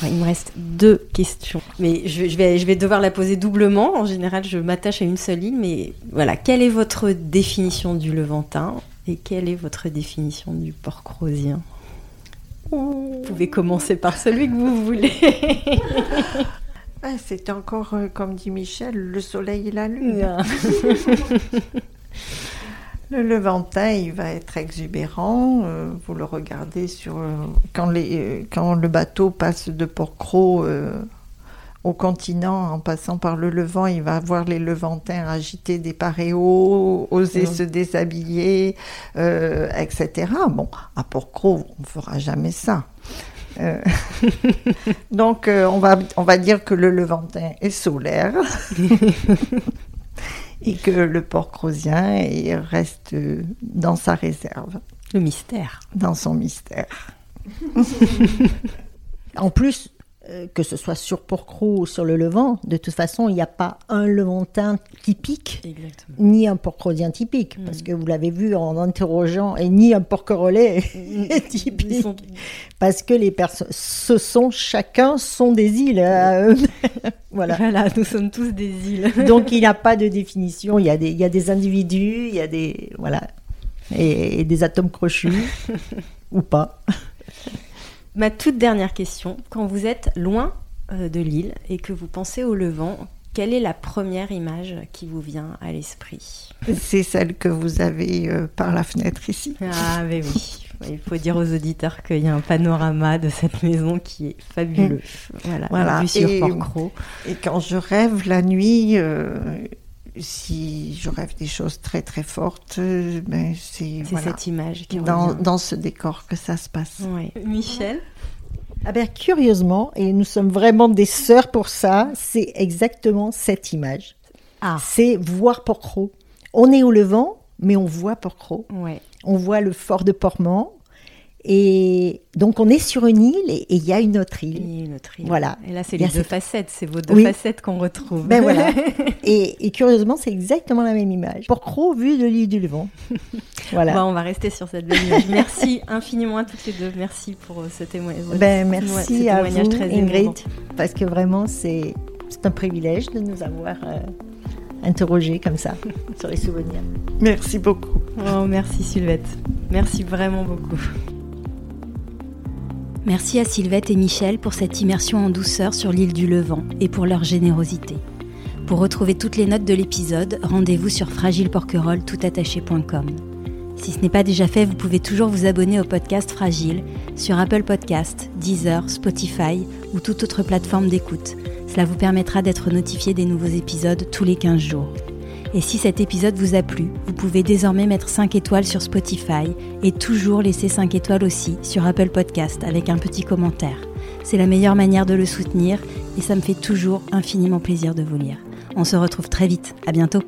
Ouais, Il me reste deux questions. Mais je, je vais, je vais devoir la poser doublement. En général, je m'attache à une seule île. Mais voilà, quelle est votre définition du Levantin et quelle est votre définition du Port-Crozien Vous pouvez commencer par celui que vous voulez. Ah, C'est encore, euh, comme dit Michel, le soleil et la lune. Le Levantin, il va être exubérant. euh, vous le regardez sur euh, quand, les, quand le bateau passe de Port-Cros euh, au continent, en passant par le Levant, il va voir les Levantins agiter des paréos, oser Mhm. se déshabiller, euh, etc. Bon, à Port-Cros, on ne fera jamais ça. Euh, Donc, euh, on, va, on va dire que le Levantin est solaire et que le Port-Crozien il reste dans sa réserve, Le mystère. dans son mystère. En plus, que ce soit sur Porcro ou sur le Levant, de toute façon, il n'y a pas un Levantin typique, Exactement. ni un Porcrodien typique, Mm. parce que vous l'avez vu en interrogeant, et ni un Porquerolais Ils typique, sont- parce que les personnes, ce sont chacun sont des îles. à eux. voilà. Voilà, nous sommes tous des îles. Donc il n'y a pas de définition. Il y a des, il y a des individus, il y a des voilà, et, et des atomes crochus ou pas. Ma toute dernière question, quand vous êtes loin euh, de l'île et que vous pensez au Levant, quelle est la première image qui vous vient à l'esprit? C'est celle que vous avez euh, par la fenêtre ici. Ah, mais oui. Il faut dire aux auditeurs qu'il y a un panorama de cette maison qui est fabuleux. Voilà, Voilà, vue sur et-. Et quand je rêve la nuit, euh, si je rêve des choses très très fortes, euh, ben c'est voilà, cette image qui dans, dans ce décor que ça se passe. Michel Ah ben, curieusement, et nous sommes vraiment des sœurs pour ça, c'est exactement cette image. Ah, C'est voir Porcro. On est au Levant, mais on voit Porcro. ouais. On voit le fort de Portman. Et donc on est sur une île et et il y a une autre île. une autre île. Voilà. Et là, c'est les a deux cette- facettes. C'est vos deux Oui. facettes qu'on retrouve. Ben voilà. Et, et curieusement, c'est exactement la même image. Porcro vu de l'île du Levant. Voilà. Bon, on va rester sur cette belle image. Merci infiniment à toutes les deux. Merci pour euh, ce témoignage. Ben, Ouais, merci ce à témoignage vous, très Ingrid, émouvant. parce que vraiment, c'est c'est un privilège de nous avoir euh, interrogés comme ça sur les souvenirs. Merci beaucoup. Oh, merci Sylvette. Merci vraiment beaucoup. Merci à Sylvette et Michel pour cette immersion en douceur sur l'île du Levant et pour leur générosité. Pour retrouver toutes les notes de l'épisode, rendez-vous sur fragileporquerolles.toutattaché.com. Si ce n'est pas déjà fait, vous pouvez toujours vous abonner au podcast Fragile sur Apple Podcast, Deezer, Spotify ou toute autre plateforme d'écoute. Cela vous permettra d'être notifié des nouveaux épisodes tous les 15 jours. Et si cet épisode vous a plu, vous pouvez désormais mettre 5 étoiles sur Spotify et toujours laisser 5 étoiles aussi sur Apple Podcast avec un petit commentaire. C'est la meilleure manière de le soutenir et ça me fait toujours infiniment plaisir de vous lire. On se retrouve très vite. À bientôt.